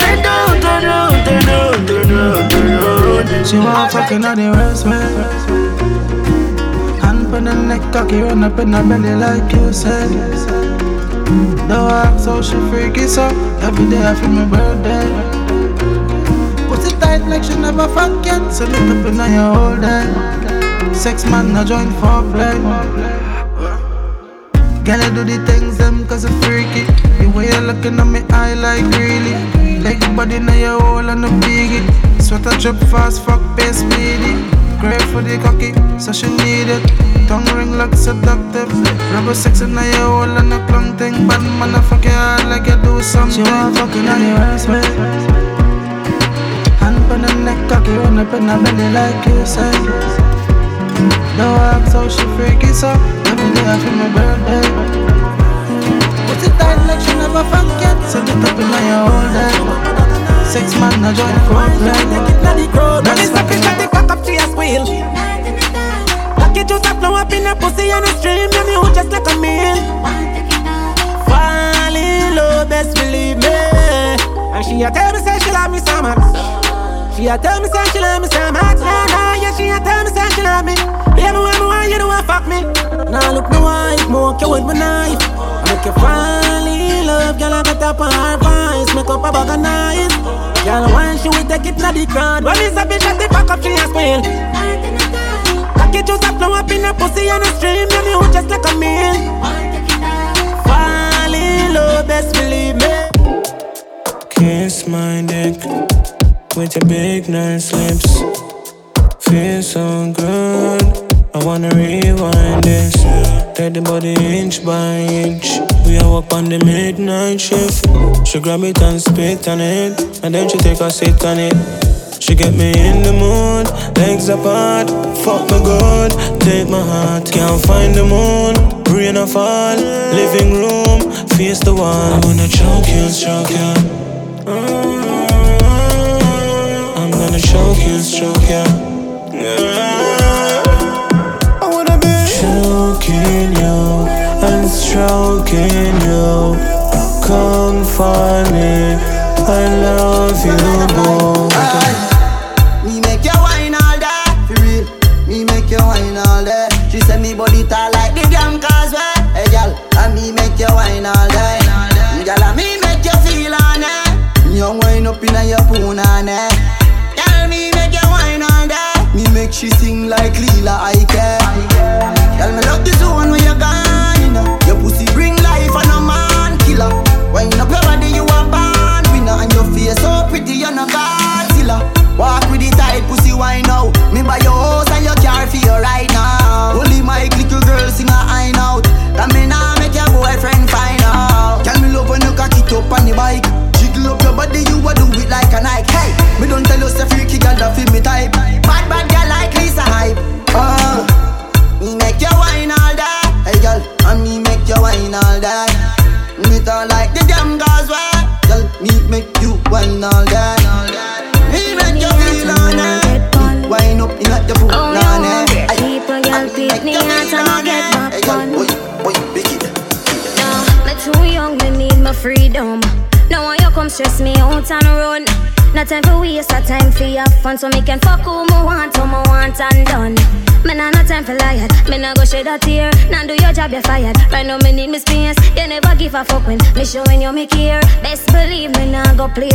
Bend down, turn round, turn round, turn round, turn round. She want fucking on the worst way. Hand on the neck, cocky run up in her belly like you said. Don't how she freaky so every day I feel my birthday. Tight like she never fuck yet, so look up in your whole day. Sex man, no join for play. Girl, you do the things them cause I'm freaky. The way you're looking at me eye like really. Leg body now your hole and a biggie. Sweat a drip fast, fuck pace speedy. Great for the cocky, so she need it. Tongue ring like seductive. Rubber sex in your hole and a clung thing. Bad man, I fuck you hard like you do something. She want fucking on the worst way. Hand on the neck, cocky run up in her belly like you said. Don't ask how she freaky so I feel my birthday. Put it tight like she never forget. Set it up in my old head. Sex man, no joint problem. Take it to the crowd. Now it's like it's back up to your squeal. Like it just a blow up in a pussy and a stream. And you just like a meal. Fall in love, best believe me. And she a tell me say she love me so much. She a tell me say she love me, say I'm hot and high. Yeah, she a tell me say she love me. Yeah, me want me want you to want fuck me. Now look no eyes, smoke you with my knife. Make you fall in love, girl. I get up on her voice, make up a bag of nice. Girl, why she will take it to the crowd, when it's a bitch at the back up, she a spill. Cocky juice a flow up in her pussy and a stream, yeah, me who just like a meal. Fall in love, best believe me. Kiss my neck with your big nice lips. Feel so good. I wanna rewind this. Take the body inch by inch. We are up on the midnight shift. She grab it and spit on it, and then she take a sit on it. She get me in the mood, legs apart, fuck me good, take my heart. Can't find the moon, rain or fall, living room, face the wall. I wanna choke you, choke you. Mm tryna choke you, choke ya. Yeah. I wanna be choking you and stroking you. play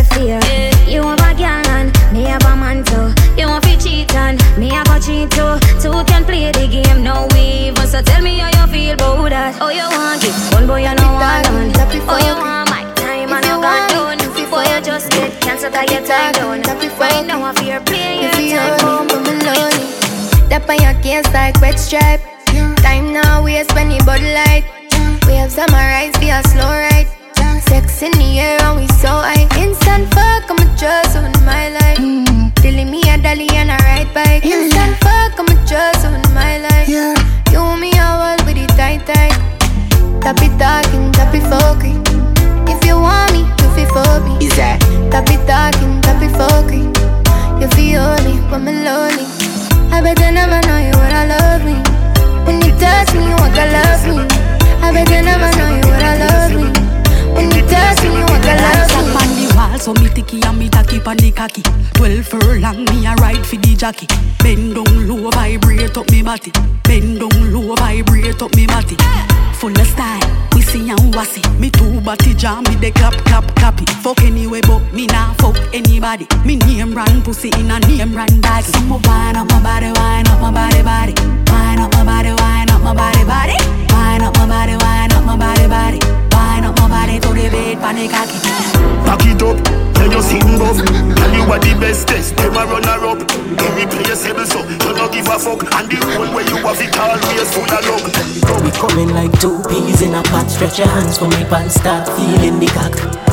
test test, them a run her up. Irreplaceable so, you no give a fuck. And the whole way you have it always full of luck. Go we coming like two peas in a pot. Stretch your hands for me, pants start feeling the cock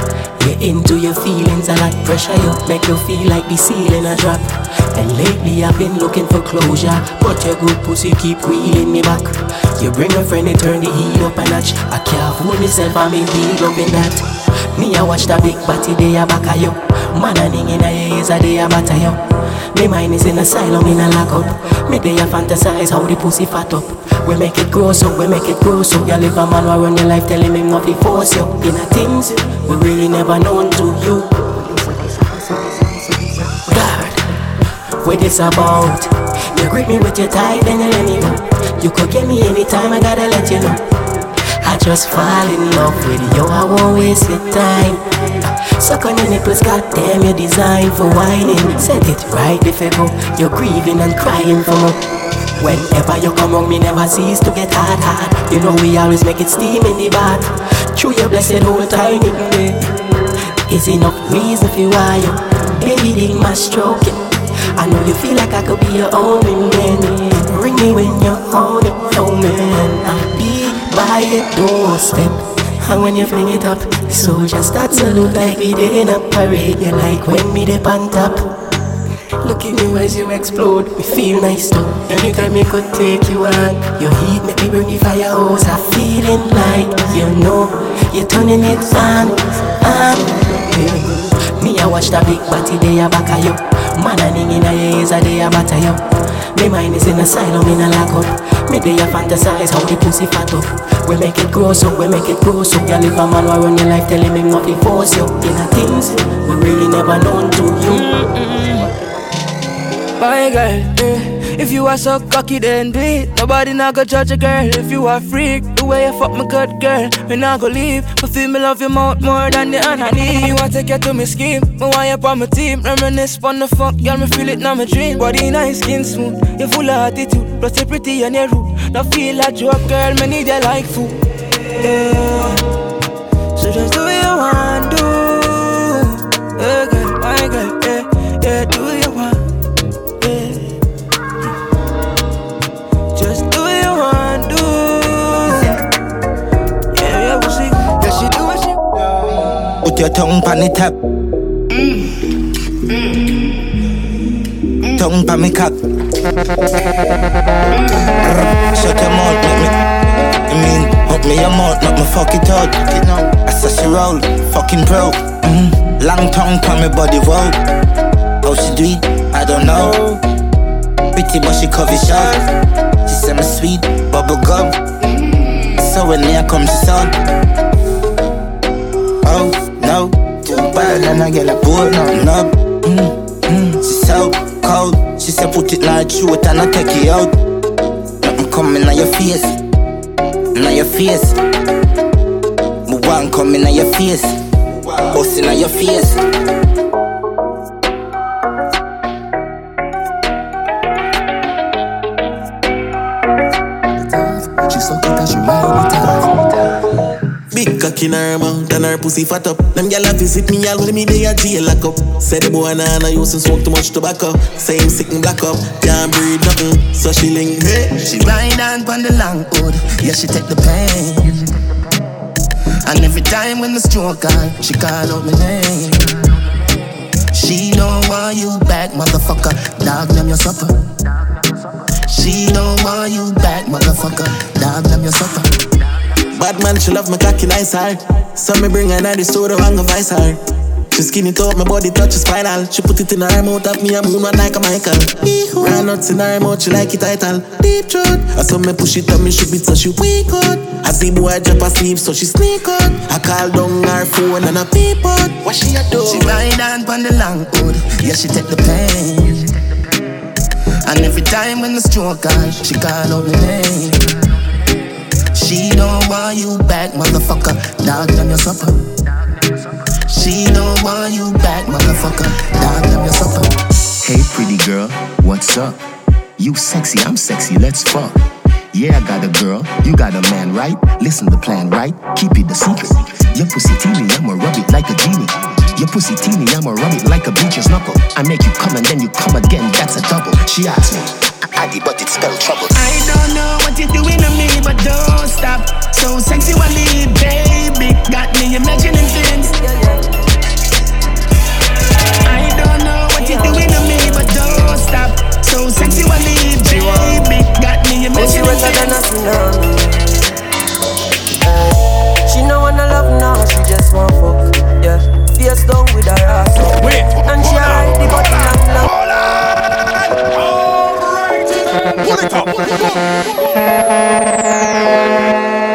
into your feelings a lot, pressure you, make you feel like the ceiling a drop. And lately I've been looking for closure, but your good pussy keep wheeling me back. You bring a friend and turn the heat up a notch. I can't fool myself, I'm in deep loving that. Me I watch the big body they a back of you. Man a in a ears a they a batter you. Me mind is in asylum in a lockup. Me they a fantasize how the pussy fat up. We make it grow so, we make it grow so. You live a man who run your life telling him not to force you. In a things we really never known to you. God, what this about? You grip me with your tight, and you let me go. You could get me anytime, I gotta let you know. I just fall in love with you, I won't waste your time. Suck on your nipples, goddamn your design for whining. Set it right if you go, you're grieving and crying for more. Whenever you come on, me never cease to get hard, hard. You know we always make it steam in the bath. Through your blessed whole tiny day. Is enough reason for why you baby dig my stroke it. I know you feel like I could be your only man. Ring me when you're on it, oh man. I'll be by your doorstep. And when you fling it up, so just start to look like we did in a parade. You like when me dip on top. Look at you as you explode, we feel nice too. Anytime me could take you on, your heat make me burn the firehouse. I'm feeling like you know you're turning it on, on. Yeah. Me I watch that big body they a back of you. Man a ning in a ears a day a batter you. Me mind is in asylum in a lockup. Me day a fantasize how the pussy fat up. We make it grow so, we make it grow so. You live a man who run your life telling him not to force you. In a things we really never known to you. My girl, eh. If you are so cocky, then do it. Nobody not go judge a girl. If you are freak, the way you fuck my good girl, me not go leave. But feel me love your mouth more than the honey. You want take you to me scheme, me want you on my team. Reminisce on the fuck, girl, me feel it now my dream. Body nice, skin smooth, you full of attitude. Plus you pretty and you rude. Now feel like you joke, girl, me need you like food. Yeah. So just do what you want, do. Girl, your tongue on the tap. Tongue on me cock. Shut your mouth, make me. I mean, hook me your mouth, not me fuck it out. I said she roll, fucking pro. Mm. Long tongue on me body, whoa. How she do it? I don't know. Pretty but she cover short. She say me sweet, bubble gum. So when near comes the sun. Oh too bad and I get a bored no no. Mm, mm, she so cold. She said put it like shoot and I take it out. Nothing coming on your face, on your face. Me want coming on your face, busting on your face. She suck it and she off. Big cock in her mouth and her pussy fat up. Them gyal a visit me all when me dey a jail lock up. Say the boy nah nah use and smoke too much tobacco. Say him sick and black up, can't breathe nothing. So she link hey. She ride on pon the long hood, yeah she take the pain. And every time when the stroke on, she call out my name. She don't want you back, motherfucker. Dog them your supper. She don't want you back, motherfucker. Dog them your supper. Bad man, she love my cocky nice hard. So me bring her to the store and go vice her. She skin it up, my body touch spinal. She put it in her mouth, up me a moon one like a Michael. Run nuts in her mouth, she like it title. Deep throat. I saw me push it up, me shoot it so she weak out. I see boy drop asleep, so she sneak out. I call down her phone and I peep out. What she a do? She ride on pon the long hood, yeah she take the pain. And every time when the stroke on, she call out my name. She don't want you back, motherfucker. Dog them your supper. She don't want you back, motherfucker. Dog them your supper. Hey, pretty girl, what's up? You sexy, I'm sexy, let's fuck. Yeah, I got a girl, you got a man, right? Listen the plan, right? Keep it a secret. Your pussy teeny, I'ma rub it like a genie. Your pussy teeny, I'ma rub it like a bitch's knuckle. I make you come and then you come again, that's a double. She asked me, Addy, but it spell trouble. I don't know what you're doing to me, but don't stop. So sensually, baby, got me imagining things. I don't know what you're doing to me, but don't stop. So sensually, baby, got me imagining things. She know wanna love now, she just want fuck, yeah face down with her ass. Wait, and she hide the body long long. Pull it up, pull it up.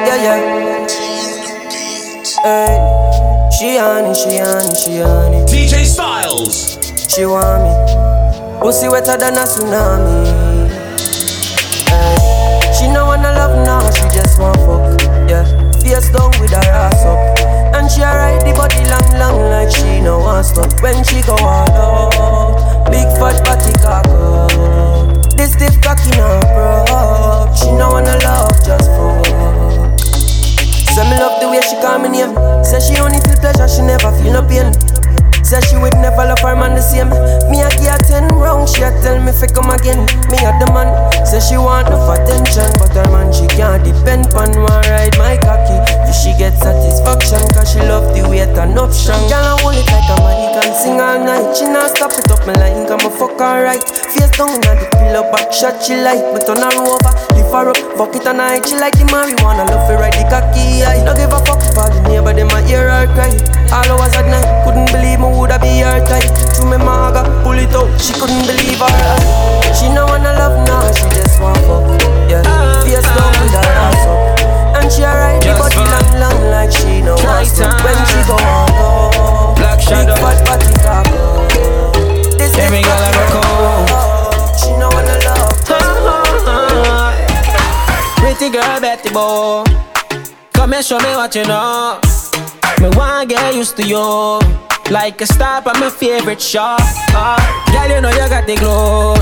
Yeah, yeah. Hey, she honey, she honey, she honey. DJ StyleZ. She want me. Pussy wetter than a tsunami. She no wanna love now, she just want fuck. Yeah, face down with her ass up. And she ride the body long, long like she no want stop. When she go all out, big fat body cock up. This stiff cocky no bro. She no wanna love, just for. Say me love the way she call me name. Say she only feel pleasure, she never feel no pain. Say she would never love her man the same. Me a give her ten rounds, she a tell me fi come again. Me a the man. Say she want enough attention, but her man she can't depend on one ride my cocky. She get satisfaction, cause she love the it turn up strong. Girl I hold it like a man, he can sing all night. She not stop it up me line, come a fuck alright. Face down inna the pillow, back shot she like. Me turn her over, lift her up, fuck it all night. She like the marijuana, love to ride the cocky. I don't give a fuck all the neighbor them a hear her cry. All hours at night, couldn't believe me woulda be her type. To me maga, pull it out, she couldn't believe her eyes. She no wanna love now, she just want fuck. Yeah, face down with her ass up. And she ride the body long, long like she no want stop. When she go on go, Black shadow. big fat body cock up. This Every girl I rock out. She no wanna love. Pretty girl Betty Boy. Come and show me what you know. Me wanna get used to you. Like a star on my favorite show uh, Girl you know you got the glow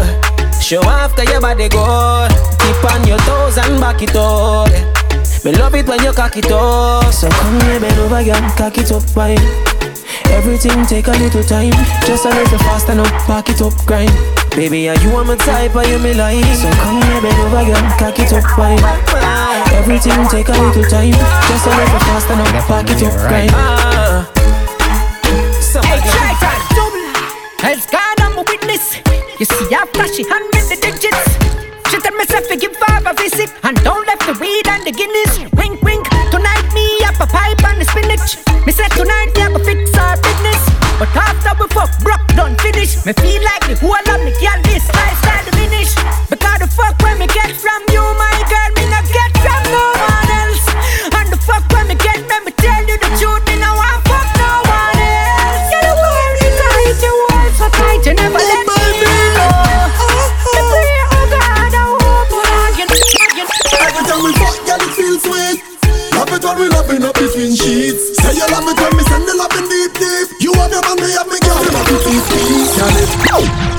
Show off cause your body good. Keep on your toes and back it up Me love it when you cock it up So come here bend over girl cock it up fine Everything take a little time Just a little faster now back it up grind Baby, are you on my type, are you me like? So come here, bend over, girl, cock it up, fine Everything take a little time Just a little faster now, back it up, grind ah. Hey, try time, double. Else God, I'm a witness. You see, I flashy hand with the digits. She tell myself to give five a visit and don't left the weed and the Guinness. Wink, wink. Tonight me up a pipe and the spinach. Me said tonight me up a fix our business. But after we fuck, broke done finish. Me feel like the whole of me girl this lifestyle we loving up between sheets. Say you love it when me send the loving deep, deep. You have your man, me have me girl, love it deep, deep. Girl,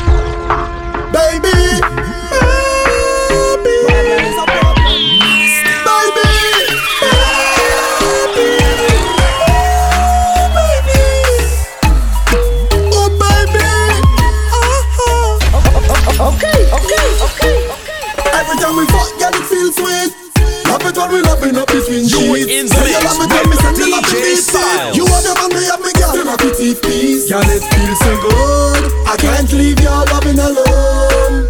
Girl, it feels so good. I can't leave your loving alone.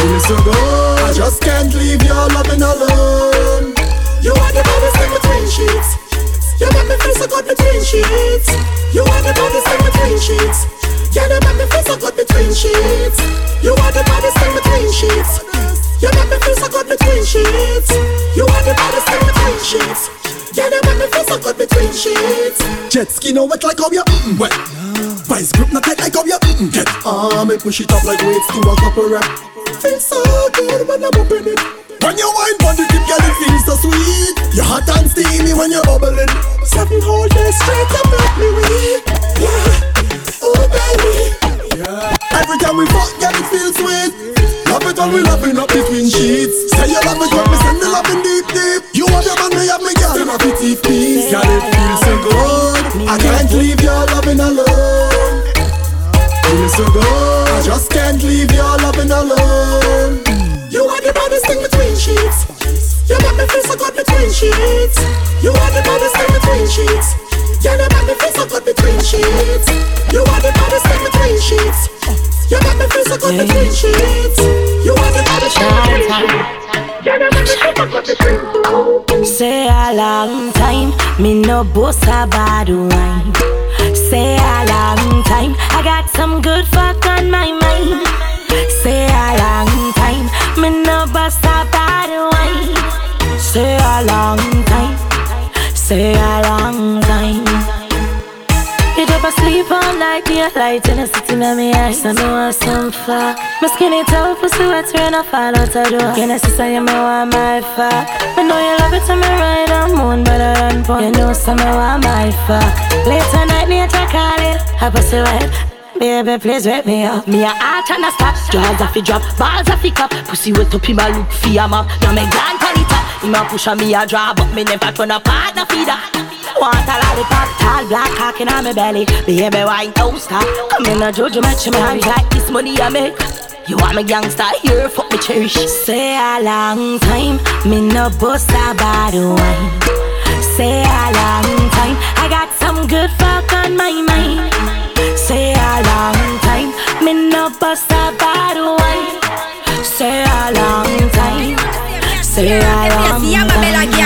Feels so good. I just can't leave your loving alone. You are the baddest thing between sheets. You make me feel so good between sheets. You are the baddest thing between sheets. Yeah, you make me feel so good between sheets. You are the baddest thing between sheets. You make me feel so good between sheets. You are the baddest thing between sheets. Yeah, you make me feel so good between sheets. Jet ski no wet like how you mm, wet. Me push it up like weights to a couple rep. Feels so good when I'm up in it. When you wine on the tip, girl, it feels so sweet. You're hot and steamy when you're bubbling. Seven whole days straight up make me weak. Yeah, oh baby. Yeah. Every time we fuck, girl, it feels sweet. Love it when we loving up between sheets. Say you love it when between sheets. You are the baddest thing between sheets. You make me feel so good between sheets. You are the baddest thing between sheets. You make me feel so good between sheets. You are the baddest thing between sheets. Say a long time, me no boss a bad wine. Say a long time, I got some good fuck on my mind. Say a long say a long time. It up a no sleep all night, me a light in the city, me me eyes, and me want some fuck. My skinny tall pussy wet when I fall out the door. Can I see say you me want my fuck? I know you love it when me ride on moon, but I run for You know some me want my fuck. Later night, nature calling, I pussy wet. Baby, please wake me up. Me a heart and a stop. Jaws off fi drop, balls off fi cup. Pussy wet up in my look fi a map. Now me gone pon it up. Him a push on me a draw, but me never turn a partner fi that. Want a lollipop, tall black cock in my belly. Baby, why don't stop? Come in a jojo match me hands like this money I make. You want me gangster here, fuck me cherish. Say a long time, me no bust a bottle wine. Say a long time, I got some good fuck on my mind. Say a long time, me no bust a bottle wine. Say a long time, say a long time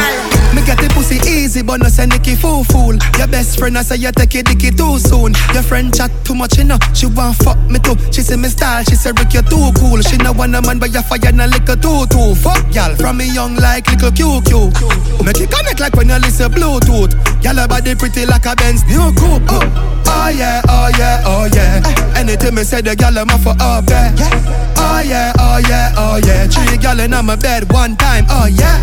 get the pussy easy, but no say Nicky fool fool. Your best friend I say you take it dicky too soon. Your friend chat too much, you know. She want fuck me too. She say me style, she say Rick you too cool. She no want a man, but you fire no liquor too too. Fuck y'all from me young like little QQ. Make it connect like when you listen Bluetooth. Y'all body pretty like a Benz new coupe. Oh, oh yeah, oh yeah, oh yeah. Eh. Anything me say the gal I'm for up eh. there. Oh yeah, oh yeah, oh yeah. Three eh. gal in my bed one time. Oh yeah,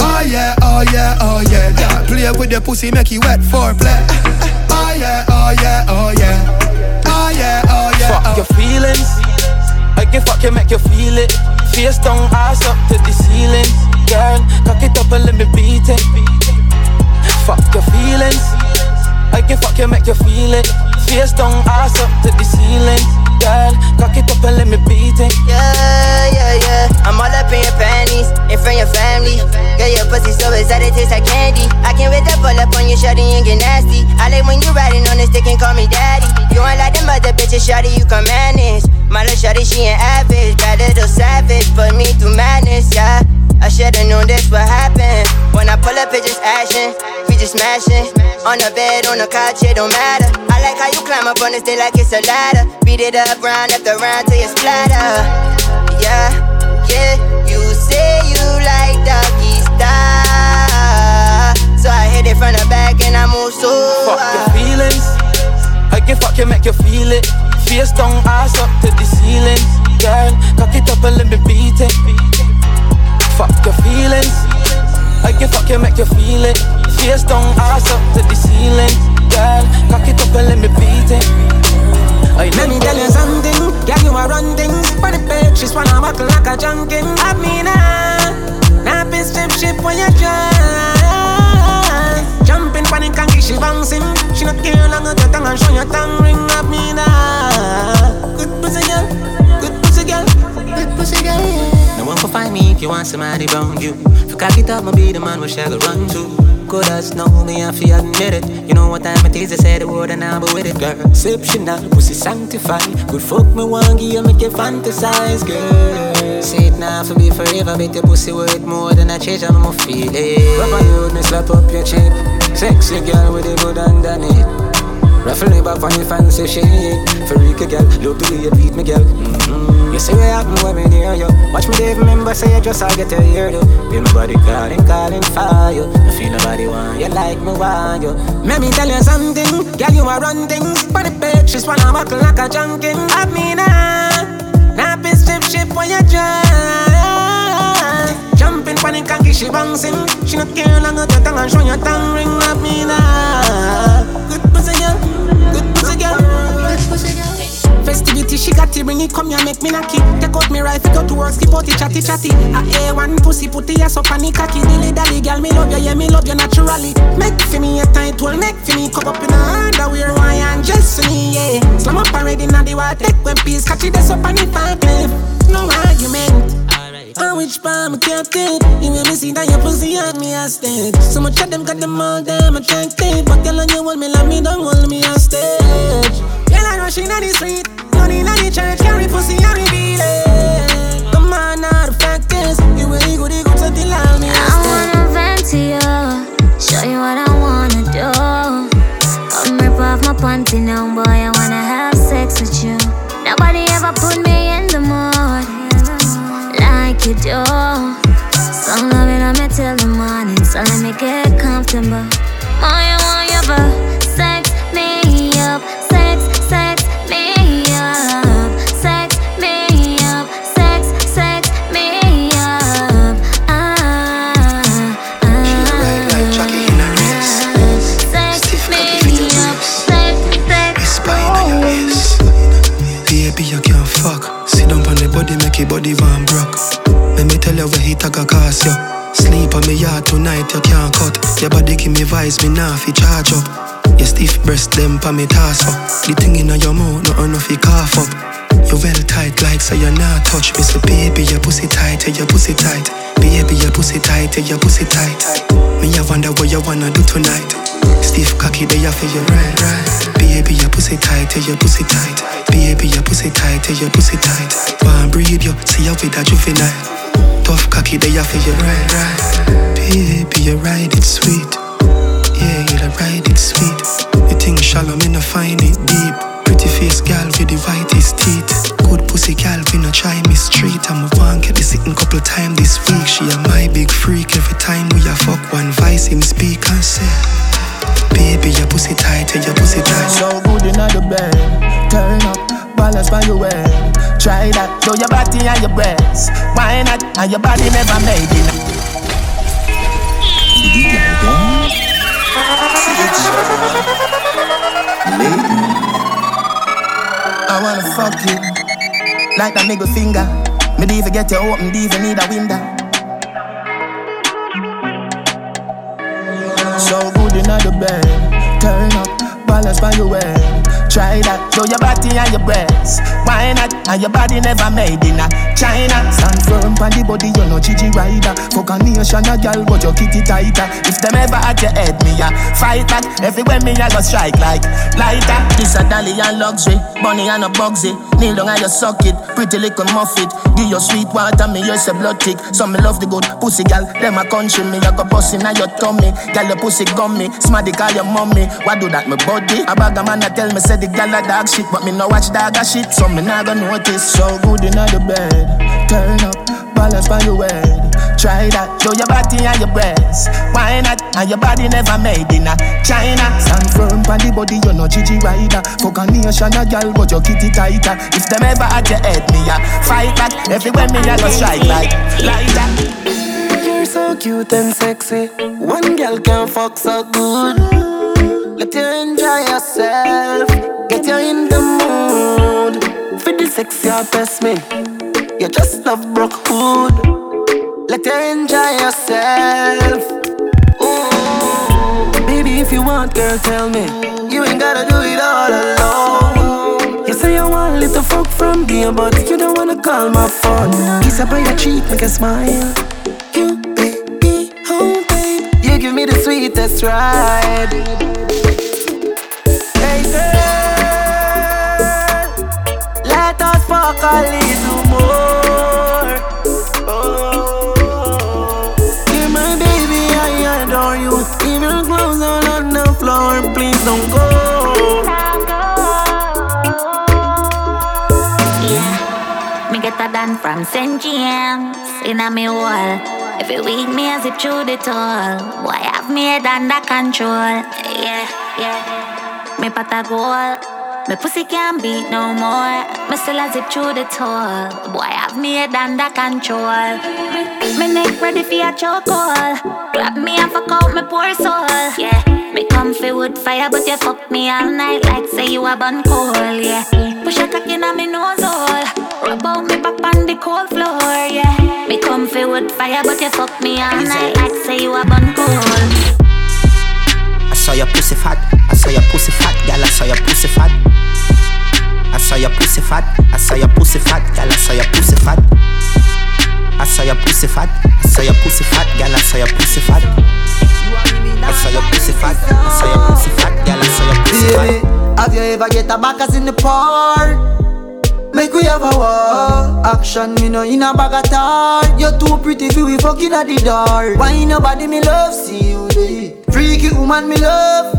oh yeah, oh yeah yeah, oh yeah, yeah. Play with the pussy, make you wet for play. Oh yeah, oh yeah, oh yeah. Oh yeah, oh yeah. Fuck oh. your feelings. I can fuck you, make you feel it. Face down, ass up to the ceiling. Girl, cock it up and let me beat it. Fuck your feelings. I can fuck you, make you feel it. Face down, ass up to the ceiling. Girl, cock it up and let me beat it. Yeah, yeah, yeah. I'm all up in your panties, in front your family. Girl, your pussy so exotic, tastes like candy. I can't wait to pull up on you, shawty, and get nasty. I like when you riding on the stick and call me daddy. You ain't like them other bitches, shawty, you can manage. My little shawty, she ain't average. Bad little savage, put me through madness, yeah. I should've known this would happen. When I pull up, it just action. We just smashing. On the bed, on the couch, it don't matter. I like how you climb up on the stage like it's a ladder. Beat it up round after round till you splatter. Yeah, yeah. You say you like doggy style. So I hit it from the back and I move so Fuck your feelings. I can fuck you, make you feel it. Face down, ass up to the ceiling. Girl, cock it up and let me beat it. Fuck your feelings. I can fuck you, make you feel it. Face down, ass up to the ceiling. Girl, cock it up and let me beat it. Hey, let me tell you something. Yeah, you are run things. For the page, she's wanna buckle like a junkin. I ah, now piss strip ship when you try. Jumping panic and she bouncing. She not care long at your tongue and show your tongue ring. I mean, ah, good pussy girl, good pussy girl, good pussy girl. No one can find me if you want somebody around you. For cock it up, I'll be the man where shall run to. Good as know me, I feel admit it. You know what time it is, I said the word and I'm with it, girl. Exceptional, pussy sanctified. Good fuck me, one you make you fantasize, girl. Say it now for me forever, bet your pussy worth more than a change, I'm to feel it. Rub on you, me slap up your chin. Sexy girl with a good underneath. Ruffle me back on your fancy shit Freaky girl, love the way you beat me girl mm-hmm. You see what happen when me near you. Watch me Dave, remember say you just I get to hear you. Feel my body calling, calling for you. I feel nobody want you like me want you. Let me tell you something Girl, you are run things For the page, she's wanna buckle like a junkin. Have me uh, now Now be strip ship when you try Jumping panic and she bouncing. She not care long at your tongue and show your tongue ring. Have me now Good pussy girl. Good pussy girl. Good pussy girl Festivity, she got to bring it, come here, make me knock it. Take out me rifle, go to work, skip out it, chatty chatty. A A1 pussy, put the ass up the cocky. Dilly dally, girl, me love you, yeah, me love you naturally. Make for me a tight well, make for me come up in a underwear, why and dress for me, yeah. Slam up already, now the water, take one piece, catch it, that's up on the five. No argument. On which palm I kept it You make me see that your pussy on me a stage So much of them got them all damn attractive But girl on you hold me like me don't hold me a stage Girl I rushing on the street get comfortable. Moya, moya, but sex me up, sex, sex me up, sex me up, sex, sex me up. Ah, ah, ah, sex me up, sex, sex. Baby, you can't fuck. Sit down on the body, make your body one broke. Let me tell you where he tag a cast you. On me yard tonight, you can't cut. Your body give me vibes, me nah fi charge up. Your stiff breast, them pa me toss up. The thing in your mouth, no enough fi cough up. You well tight like so you not touch me. So baby, your pussy tight, yeah, your pussy tight. Baby, your pussy tight, yeah, your pussy tight. Me I wonder what you wanna do tonight. Stiff cocky, they for you right, right. Baby, your pussy tight, yeah, your pussy tight. Baby, your pussy tight, yeah, your pussy tight. Wanna breathe you, see you with a juvenile. Tough cocky, they for you right, right. Baby, you ride it sweet. Yeah, you the ride it sweet. You think shallow, me no find it deep. Pretty face gal with the whitest teeth. Good pussy gal, we no try me street. I'm a one get the sitting couple time this week. She a my big freak. Every time we a fuck one vice him speak and say, Baby, your pussy tight, your pussy tight. So good in the bed. Turn up, balance by your way. Try that, show your body and your breasts. Why not? And your body never made it. I wanna fuck you like that middle finger. Me even get you open, even need a window. So the bed. Turn up, balance by your way. Try that, show your body and your breasts. Why not? And your body never made in a China. Stand firm on the body, you know Gigi rider. Fuck a nation a gal, but your kitty tighter. If them ever at your head, me a fight back. Everywhere me a go strike like lighter. This a dolly and luxury, bunny and a bugsy. Kneel down and you suck it, pretty little muffet. Give your sweet water, me use a blood tick. Some me love the good pussy gal, them a country me. I go bust inna your tummy, gal your pussy gummy. Smarty call your mommy, why do that me body? A bag a man a tell me say the gal a dog shit, but me no watch dog a shit, so me nah go notice. So good inna the bed, turn up, balance by your head. Try that, show your body and your breasts. Why not? And your body never made in a China. Stand firm on the body, you know Gigi rider. Fuck a nation a but your kitty tighter. If them ever at your head, me a fight back. Everywhere me a go strike like lighter. You're so cute and sexy. One girl can fuck so good. Let you enjoy yourself. Get you in the mood. For the sex, sexy best me. You just love Brookwood. Let you enjoy yourself. Ooh. Baby, if you want, girl, tell me. You ain't gotta do it all alone. You say you want a little fuck from me, but you don't wanna call my phone. Kiss up on your cheek, make a smile. Sweetest ride. Hey girl, let us fuck a little more. Oh, yeah, my baby, I adore you. Clothes all on the floor, please don't go. Yeah, me get a done from St. James in a me wall. Every week me a zip through the toll. Boy, I have me head under control. Yeah, yeah. Me pot a goal. Me pussy can't beat no more. Me still a zip through the toll. Boy, I have me head under control. Me neck ready for a chokehold. Grab me and fuck out my poor soul. Yeah, me comfy wood fire, but you fuck me all night like say you a bun coal. Yeah, push a cock inna me nose hole. Rub out me back on the cold floor. Yeah, me comfy wood fire, but you fuck me all night like say you a bun coal. I saw your pussy fat, I saw your pussy fat, gal, I saw your pussy fat. I saw your pussy fat, I saw your pussy fat, gal, I saw your pussy fat. I saw your pussy fat, I saw your pussy fat, gal, I saw your pussy fat. I saw your pussy fat, I saw your pussy fat, gal, I saw your pussy Baby, fat. have you ever get a backers in the park? Make we have a war. Action, me no in a bag of tar You're too pretty for we fucking at the door Why nobody me love, see you there? Freaky woman me love.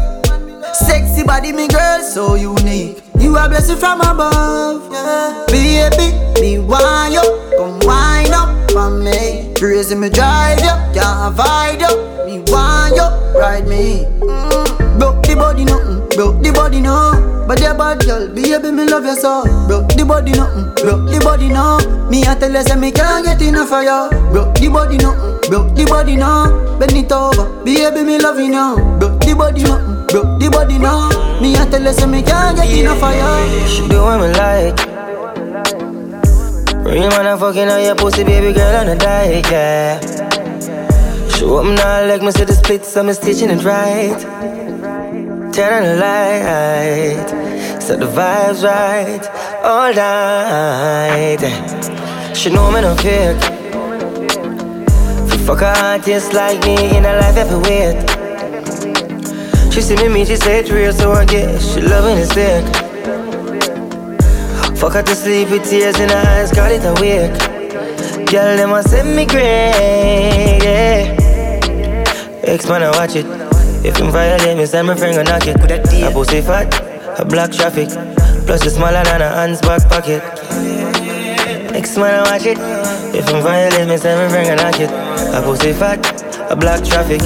Sexy body me girl, so unique. You are blessed from above yeah. Baby, me want you. Come wind up for me. Crazy me drive you, can't avoid you Me want you, ride me. Mm. Broke the body nothing, mm, broke the body no. But your bad girl, baby, me love you so. Broke the body nothing, mm, broke the body no. Me a tell you say me can't get enough of you Broke the body nothing, mm, broke the body no. Bend it over, baby, me love you now Broke the body nothing, broke the body no. Me a tell you say me can't get enough of you She do what me like. Real man, I'm fucking on your pussy, baby girl, on a diet, yeah. Show up now, like me see the split, so I'm stitching it right. Turn on the light, set the vibes right, all night. She know me no fake. Fuck a artist like me in a life every wait. She see me she say it's real, so I guess she loving it sick. Fuck her to sleep with tears in her eyes, got it a wake. Girl, them a send me great, yeah. Ex man, I watch it. If him violate me, send my friend go knock it. A pussy fat, a black traffic. Plus it's smaller than a hand's back pocket. Ex man, I watch it. If him violate me, send my go knock it. A pussy fat, a black traffic.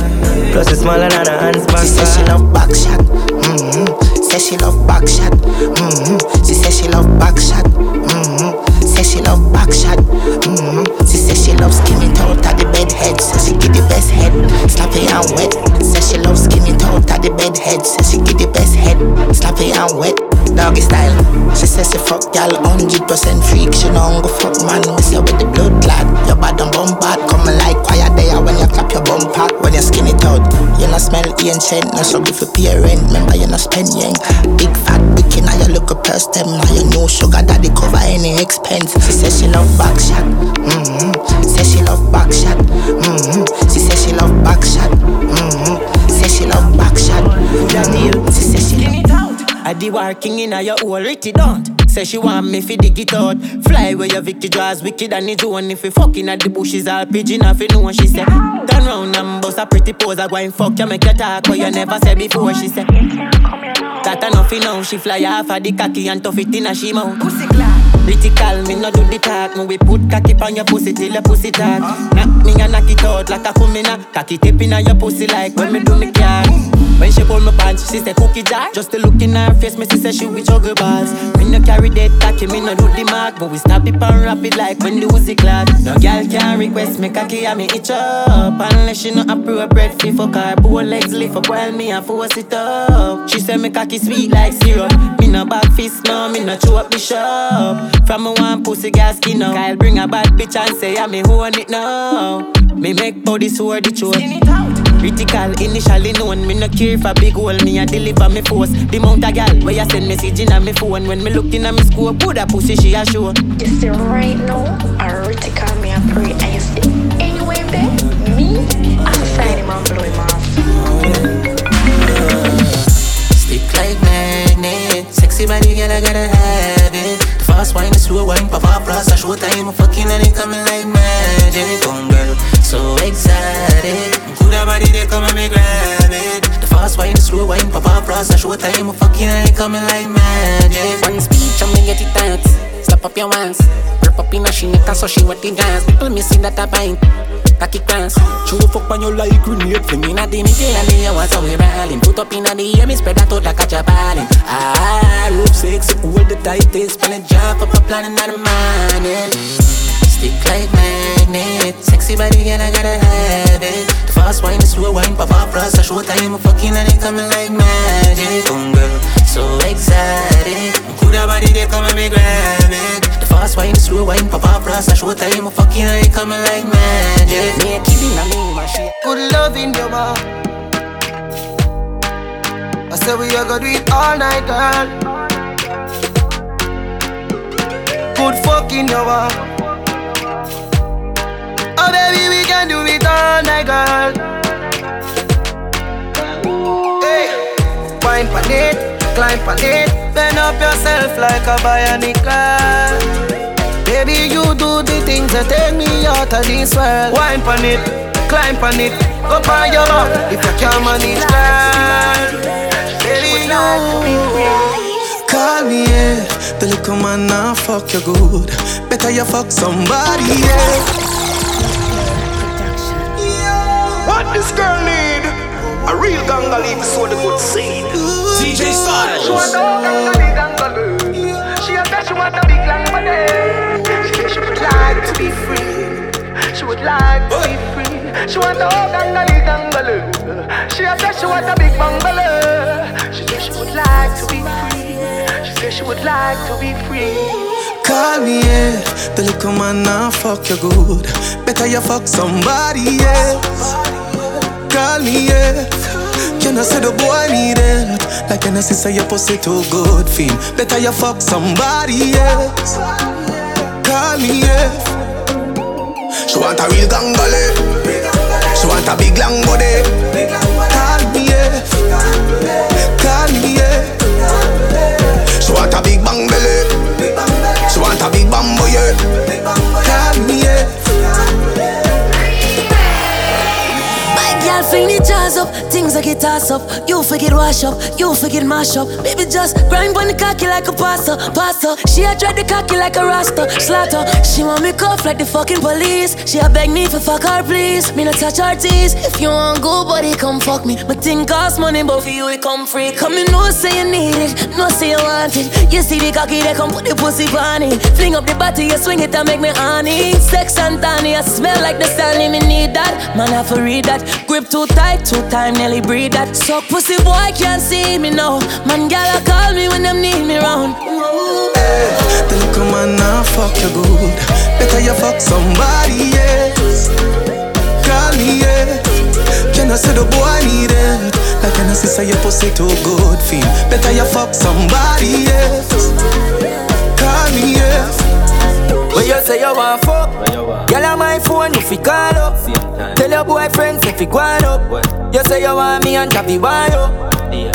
Plus it's smaller than a hand's back She say she love back shot. Mm-hmm. Say she love back shot. Mm-hmm. She say she love back shot. Mm-hmm. Say she love back shot. Mm-hmm. She say she love skinny toe at the bed head. Say she give the best head. Slap it and wet. Say she love skinny toe at the bed head. Say she give the best head. Slap it and wet. Doggy style. She says she fuck gal 100% freak. She don't go fuck man. We say with the blood clad. Your bad and bum bad. Coming like quiet there when you clap your bum pad. When you skinny toe. You not smell ancient. No struggle for pay rent. Remember you not spend yang. Big fat bikini. Now you look a purse them. Now you know sugar daddy cover any expense. She says she love back shot. Mm-hmm. Say she love back shot. Mm-hmm. She says she love back shot. Mm-hmm. Say she love back shot. Mm-hmm. She says she love I the working in a your hole, Ritty don't. Say she want me fi dig it out. Fly where your Vicky draws wicked and it's one if we fucking at the bushes all pigeon off you know she say. Turn round and bust a pretty pose, I go and fuck you make you talk what you never said before. She say. That enough you know she fly off of the cocky and tough it in a she mouth. Pussy clap. Pretty call me no do the talk. Me we put cocky on your pussy till your pussy talk. Knock me and knock it out like a kumina. Cocky tip in your pussy like when me do me car. When she pull my pants, she say cookie jar. Just to look in her face, me she say she with juggle balls. Me no carry that cocky, me no do the mark, but we snap it and wrap it like when the Uzi clad. No girl can request me cocky and me itch up unless she no appropriate fi fuck her. Both legs lift up while me a force it up. She say me cocky sweet like syrup. Me no back fist no, me no chew up the shop. From a one pussy gas skin up. Kyle bring a bad bitch and say I me own it now. Me make body sword the truth. Critical initially known, me no care for big hole, me a deliver me force. The mount a gal where you send message in a me phone when me look in a me scope, put a pussy she a show. You see right now, I already call me a pray. and you see anyway, babe, me, I'm sign him and blow him off. Stick like magnet, sexy body girl I gotta have it. The fast wine, the slow wine, pop up plus a show time, I'm fucking and it coming like magic. Come girl, so excited. Could have body they come and me grab it. The fast wine, the slow wine, pop up plus a show time, I'm fucking and it coming like magic. One speech, I'm get it tight. Slap up your ones. Rip up in a she neck and so she wet the dance. People missing that a pint. Cocky class. Show fuck on your like grenade Fling in a the middle and the hours how we rolling. Put up in a the air, me spread that out like a jabalin. Ah, rope sexy, hold the tightest. Spell it jump up a plan in the morning. Stick like magnet. Sexy body girl, I gotta have it. The fast wine, the slow wine, pop up plus a show time. I'm fucking and it coming like magic. Come girl, so excited. Coulda body they come and me grab it. The fast wine, the slow wine, pop up plus a show time. I'm fucking and it coming like magic. Me a kid in a me machine. Good love in your bar. I say we are gonna do it all night, girl. Good fuck in your bar. Oh baby, we can do it all night, girl. Hey, wine pan it, climb pan it, bend up yourself like a bionic girl. Baby, you do the things that take me out of this world. Wine pan it, climb pan it, go on your back if you can't manage, girl. Baby, you. Call me, yeah. The little man now fuck you good. Better you fuck somebody, yeah. What this girl need? A real ganga leaf so the good seed. DJ StyleZ. She want a ganga ganga She a she want a big long body. She say she would like to be free. She would like to be free. She want a ganga ganga She a she want a big bungalow. She say she would like to be free. She say she would like to be free. Call me, yeah. The little man now fuck you good. Better you fuck somebody else. Call me, yeah. Can I say the boy need help? Like I say your pussy too good, feel? Better you fuck somebody else. Call me, yeah. She want a real gangale. She want a big long body. Call me, yeah. Call me, yeah. She want a big bang belly. A big bamboo, yeah. Call me, yeah. Fling the jazz up, things I get toss up. You forget wash up, you forget mash up. Baby, just grind on the cocky like a pasta, pasta. She a dread the cocky like a rasta, slaughter. She want me cuff like the fucking police. She a beg me for fuck her, please. Me not touch her teeth. If you want go, buddy, come fuck me. My thing cost money, but for you it come free. Come in, no say you need it, no say you want it. You see the cocky, they come put the pussy on it. Fling up the body, you swing it and make me honey. Sex and tiny, I smell like the sun, me need that. Man, I for read that. Grip too tight, too time, nearly breathe that. Suck pussy boy can't see me now. Man, gal, call me when them need me round. Hey, the little man now fuck you good. Better you fuck somebody else. Call me, yeah. Can I say the boy need it? Like can I say your pussy too good, feel? Better you fuck somebody else. Call me, yeah. When you say you want fuck, girl on my phone you fi call up. Tell your boyfriend say fi on up. You say you want me and Javi want you.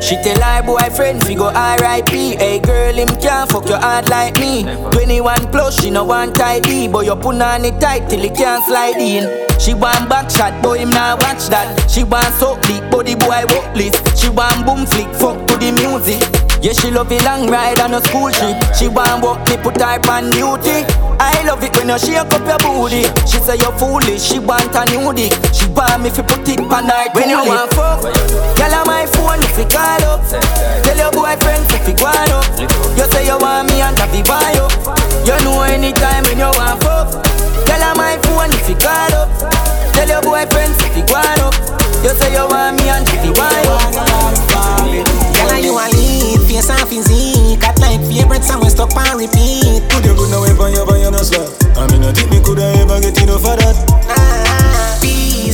She tell her boyfriend fi go R.I.P. Hey girl, him can't fuck your heart like me. 21 plus, she no want tidy, but you put on it tight till he can't slide in. She want back shot, boy him nah watch that. She want so deep, body boy workless. She want boom flick, fuck to the music. Yeah, she love a long ride on a school trip. She want walk me put her on duty. I love it when you shake up your booty. She say you're foolish, she want a new dick. She want me fi put it on her When you want fuck, girl on my phone if you call up. Tell your boyfriend if you go up. You say you want me and Tavi buy up. You know anytime when you want fuck. Girl on my phone if you call up. Tell your boyfriend if you go up. You say you want me and Tavi buy up. Girl, you a lead, face and physique. Cat like favorite song, we stop and repeat. Put your good now on your, on your no slap I mean, I think me coulda ever get enough of that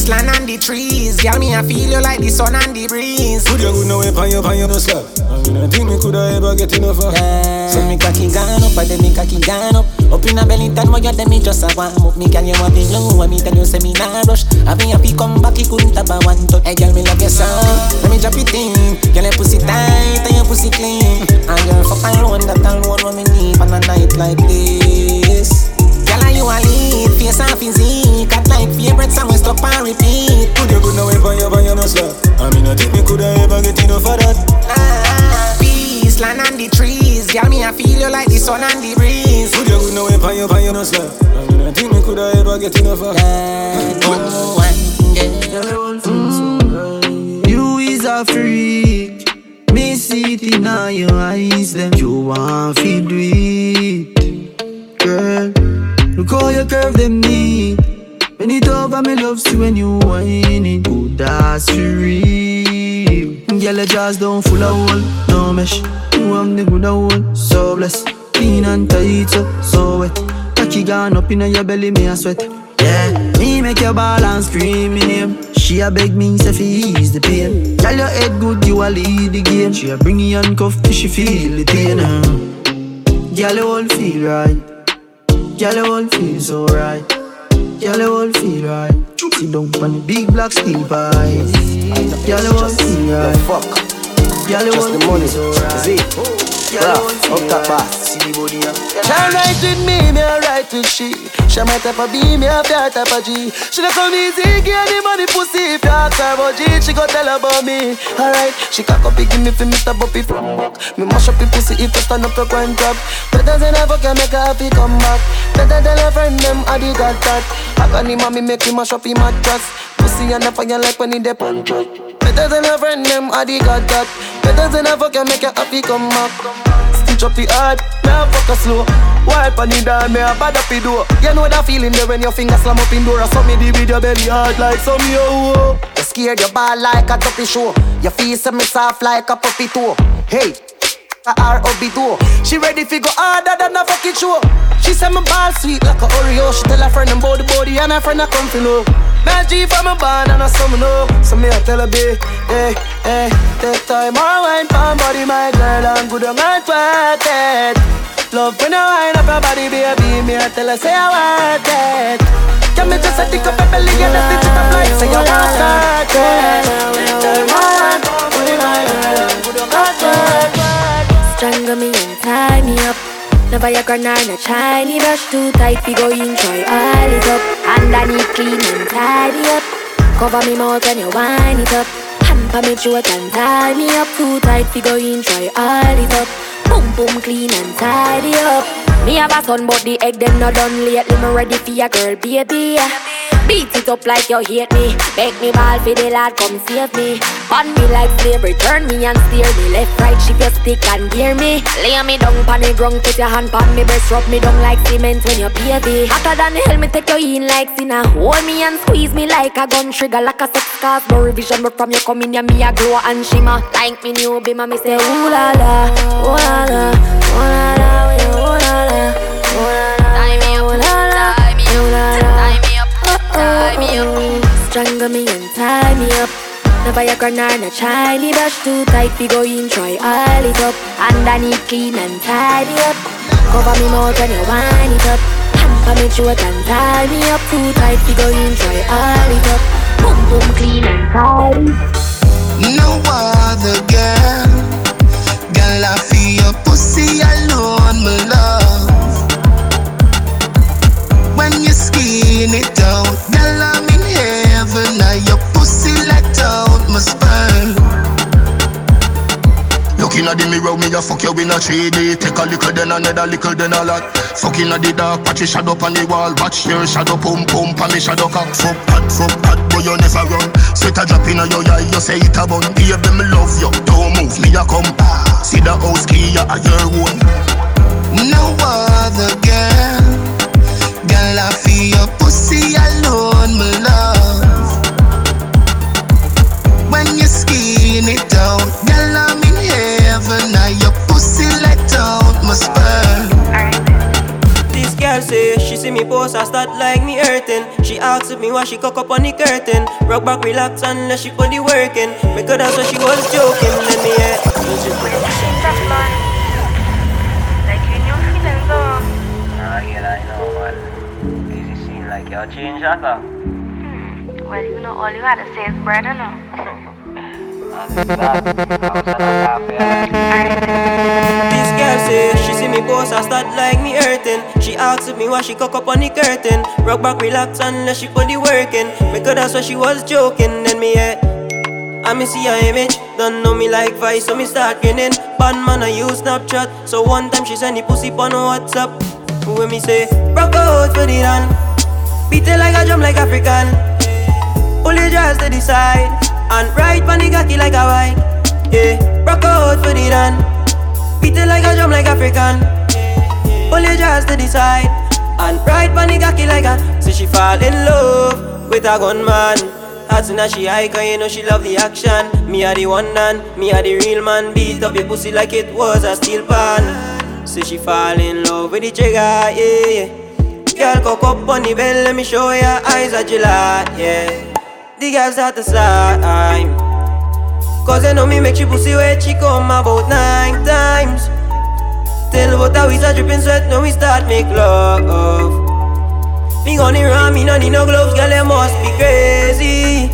Peace, land and the trees. Girl, me I feel you like the sun and the breeze. Put your good now on your, on your no slap I mean, I think me coulda ever get enough of yeah. So me cocky gone up, and then me cocky gone up. Up in a belly time, where you them me just a warm up. Me girl, you want me low, and me tell you say me nah rush. Have me happy come back, you couldn't have a one touch. Hey girl, me love your song, let me drop it in. Girl, your pussy tight, and your pussy clean. And girl, fuck alone, that alone what me need On a night like this. Girl, you a lead, face and physique Cat like favorite song, we stop and repeat. Put your good now on your, on your no slap? I mean, I think me coulda ever get enough of that. Ah, Peace, land and the trees. Girl, me I feel you like the sun and the breeze. Put your good now on your, on your no slap? I mean, I think me coulda ever get enough of that. Oh, mm, You is a freak. Me see it in all your eyes Them you want fi do it. Girl Look how you curve them knee When it over me loves you when you whine it Good that's for real Girl your jaws down full of hole No mesh You have the good hole So blessed Clean and tight so, so wet Cocky gone up in your belly me a sweat yeah, me make your ball and scream. She a beg me say fi ease the pain. Tell your head good, you a lead the game. She a bring you handcuff till she feel the pain. Uh. Girl, you all feel right. Girl, you all feel so right. Girl, you all feel right. Sit down on the big black steel pies. Girl, you all feel right. Fuck. Girl, you the feel money. so right. Is it? Girl, you all Rough. Up top boss. See the body, yeah. Shine right with me, me a right with she. She my type of B, me a that type of G. She not come easy, give the money pussy. If you ask her about G, she go tell about me. Alright, she cock up, give me for Mr. Buppy from back. Me mash up the pussy if you stand up your grind top. Better than ever can make her happy come back. Better tell her friend them, I did got that. I got him, mommy make him mash up him mattress. Pussy and the fire like when he dey on. Better than her friend them, I did got that. Better than ever can make her happy come back. Stitch up the me a fuck a slow. Wipe on the down, me a bad up the door. You know that feeling there when your finger slam up in door. I saw me the with your belly hard like some yo. You scared your ball like a duppy show. Your face me soft like a puppy toe. Hey, her hubby door. She ready fi go harder than a fucking show. She say my ball sweet like a Oreo. She tell her friend about the body and her friend a come fi know. Now G from a band and a summer know. So me a tell her be, hey, hey, take time or wine pan body my girl and good on and it. Love when you wind up your body, baby. Me a tell her say I want it. Can me just a tick up your belly and a stitch it up like say you want it. Take time or wine pan body my girl and good on and it. Strangle me and tie me up. No Viagra nor no shiny brush too tight. We go try all it up. Underneath clean and tidy up. Cover me mouth when you wind it up. Hamper me throat and tie me up too tight. We go try all it up. Boom boom clean and tidy up. Me have a son but the egg them not done lately. Me ready for your girl baby. Beat it up like you hate me. Make me ball for the lad, come save me. Bun me like slavery, turn me and steer me. Left, right, shift your stick and gear me. Lay me down pon the ground, put your hand pon me breast, rub me down like cement when you me. Hotter than hell, me take you in like sinner. Hold me and squeeze me like a gun trigger, like a sex cause no revision. But from you come in, yeah, me a glow and shimmer. Like me new bimmer, me say ooh la la, ooh la la, ooh la la, ooh la la, ooh la la. Tie me up, tie me up, tie me up, tie me up. Strangle me and tie me up. No Viagra nor no shiny brush too tight. We go in try all it up. Underneath clean and tidy up. Cover me mouth when you wind it up. Hamper me throat and tie me up too tight. We go in try all it up. Boom boom clean and tidy. No other girl, girl I feel your pussy alone, my love. When you skin it out, girl I'm in heaven. Now your pussy let out my sperm. Looking at the mirror, me a fuck you in a 3D Take a little then another little then a lot. Fucking at the dark, patch your shadow on the wall. Watch your shadow pump pump and me shadow cock Fuck hot, fuck hot, boy you never run. Sweat a drop in your eye, you say it a bun. Baby me love you, don't move me a come See the house key, you a your own No other girl, girl I feel your pussy alone, my love. When you skin it out, girl I'm in heaven. Now your pussy let out my sperm. Say she see me post, I start like me hurting. She asks me why she cock up on the curtain. Rock back, relax, let she put the working. Because that's what she was joking. Let me hear. Like you new feelings though. I like you change that, huh? Hmm. Well, you know, all you gotta say is bread, you know. This girl say she see me post, I start like me hurting. She asks me why she cock up on the curtain. Rock back, relax, let she put the working. Because that's what she was joking. Then me yeah. I me see her image, don't know me like Vice, so me start grinning. Bad man, I use Snapchat, so one time she send the pussy on WhatsApp. When me say, rock out for the run, beat it like a drum like African. Pull your to the side, and ride pon the cocky like a white. Yeah, rock out for the run, beat it like a drum like African. Pull your dress to the side, and ride pon the cocky like a. So she fall in love with a gunman. As soon as she high, cause you know she love the action. Me a the one man, me a the real man. Beat up your pussy like it was a steel pan. So she fall in love with the trigger, yeah, yeah. Girl, cock up on the bell, let me show ya eyes are July, yeah. The girls at the slime. Cause they know me make she pussy wet, she come about nine times. Tell about how we start dripping sweat, now we start make love. Me on the run, me no need no gloves, girl, you must be crazy.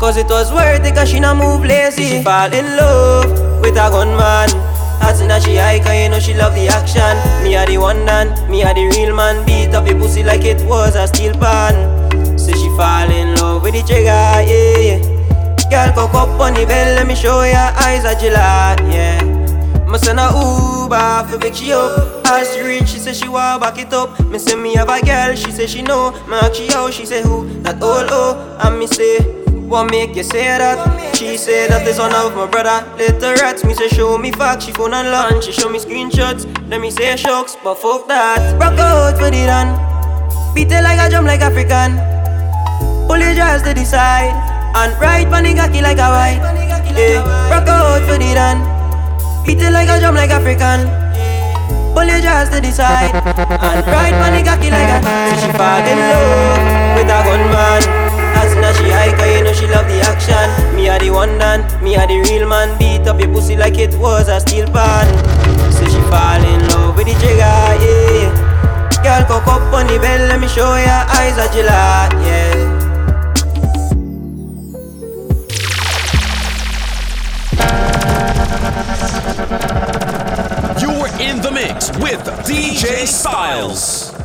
Cause it was worth it, cause she not move lazy. She fall in love with a gunman. Soon as she high, cause you know she love the action. Me a the one man, me a the real man. Beat up your pussy like it was a steel pan. So she fall in love with the trigger, yeah, yeah. Girl, cock up on the bell, let me show ya eyes are July, yeah. Me send a Uber for pick she up. As she reach, she say she want back it up. Me say me have a girl, she say she know. Me ask she how, she say who? That old oh. And me say, what make you say that? She say that the son of my brother. Later rats, me say show me facts. She phone and lunch, she show me screenshots. Then me say shucks, but fuck that. Rock out for the run. Beat it like a drum like African. Pull your dress to the side. And ride pon the like a white. Yeah, rock out for the run. Beat it like a drum like African. Pull your jaws to the side and ride on the like a. See she fall in love with a gunman. As now she hike, you know she love the action. Me a the one man, me a the real man. Beat up your pussy like it was a steel pan. See she fall in love with the trigger, yeah. Girl, cock up on the bell, let me show ya eyes of July, yeah. You're in the mix with DJ StyleZ.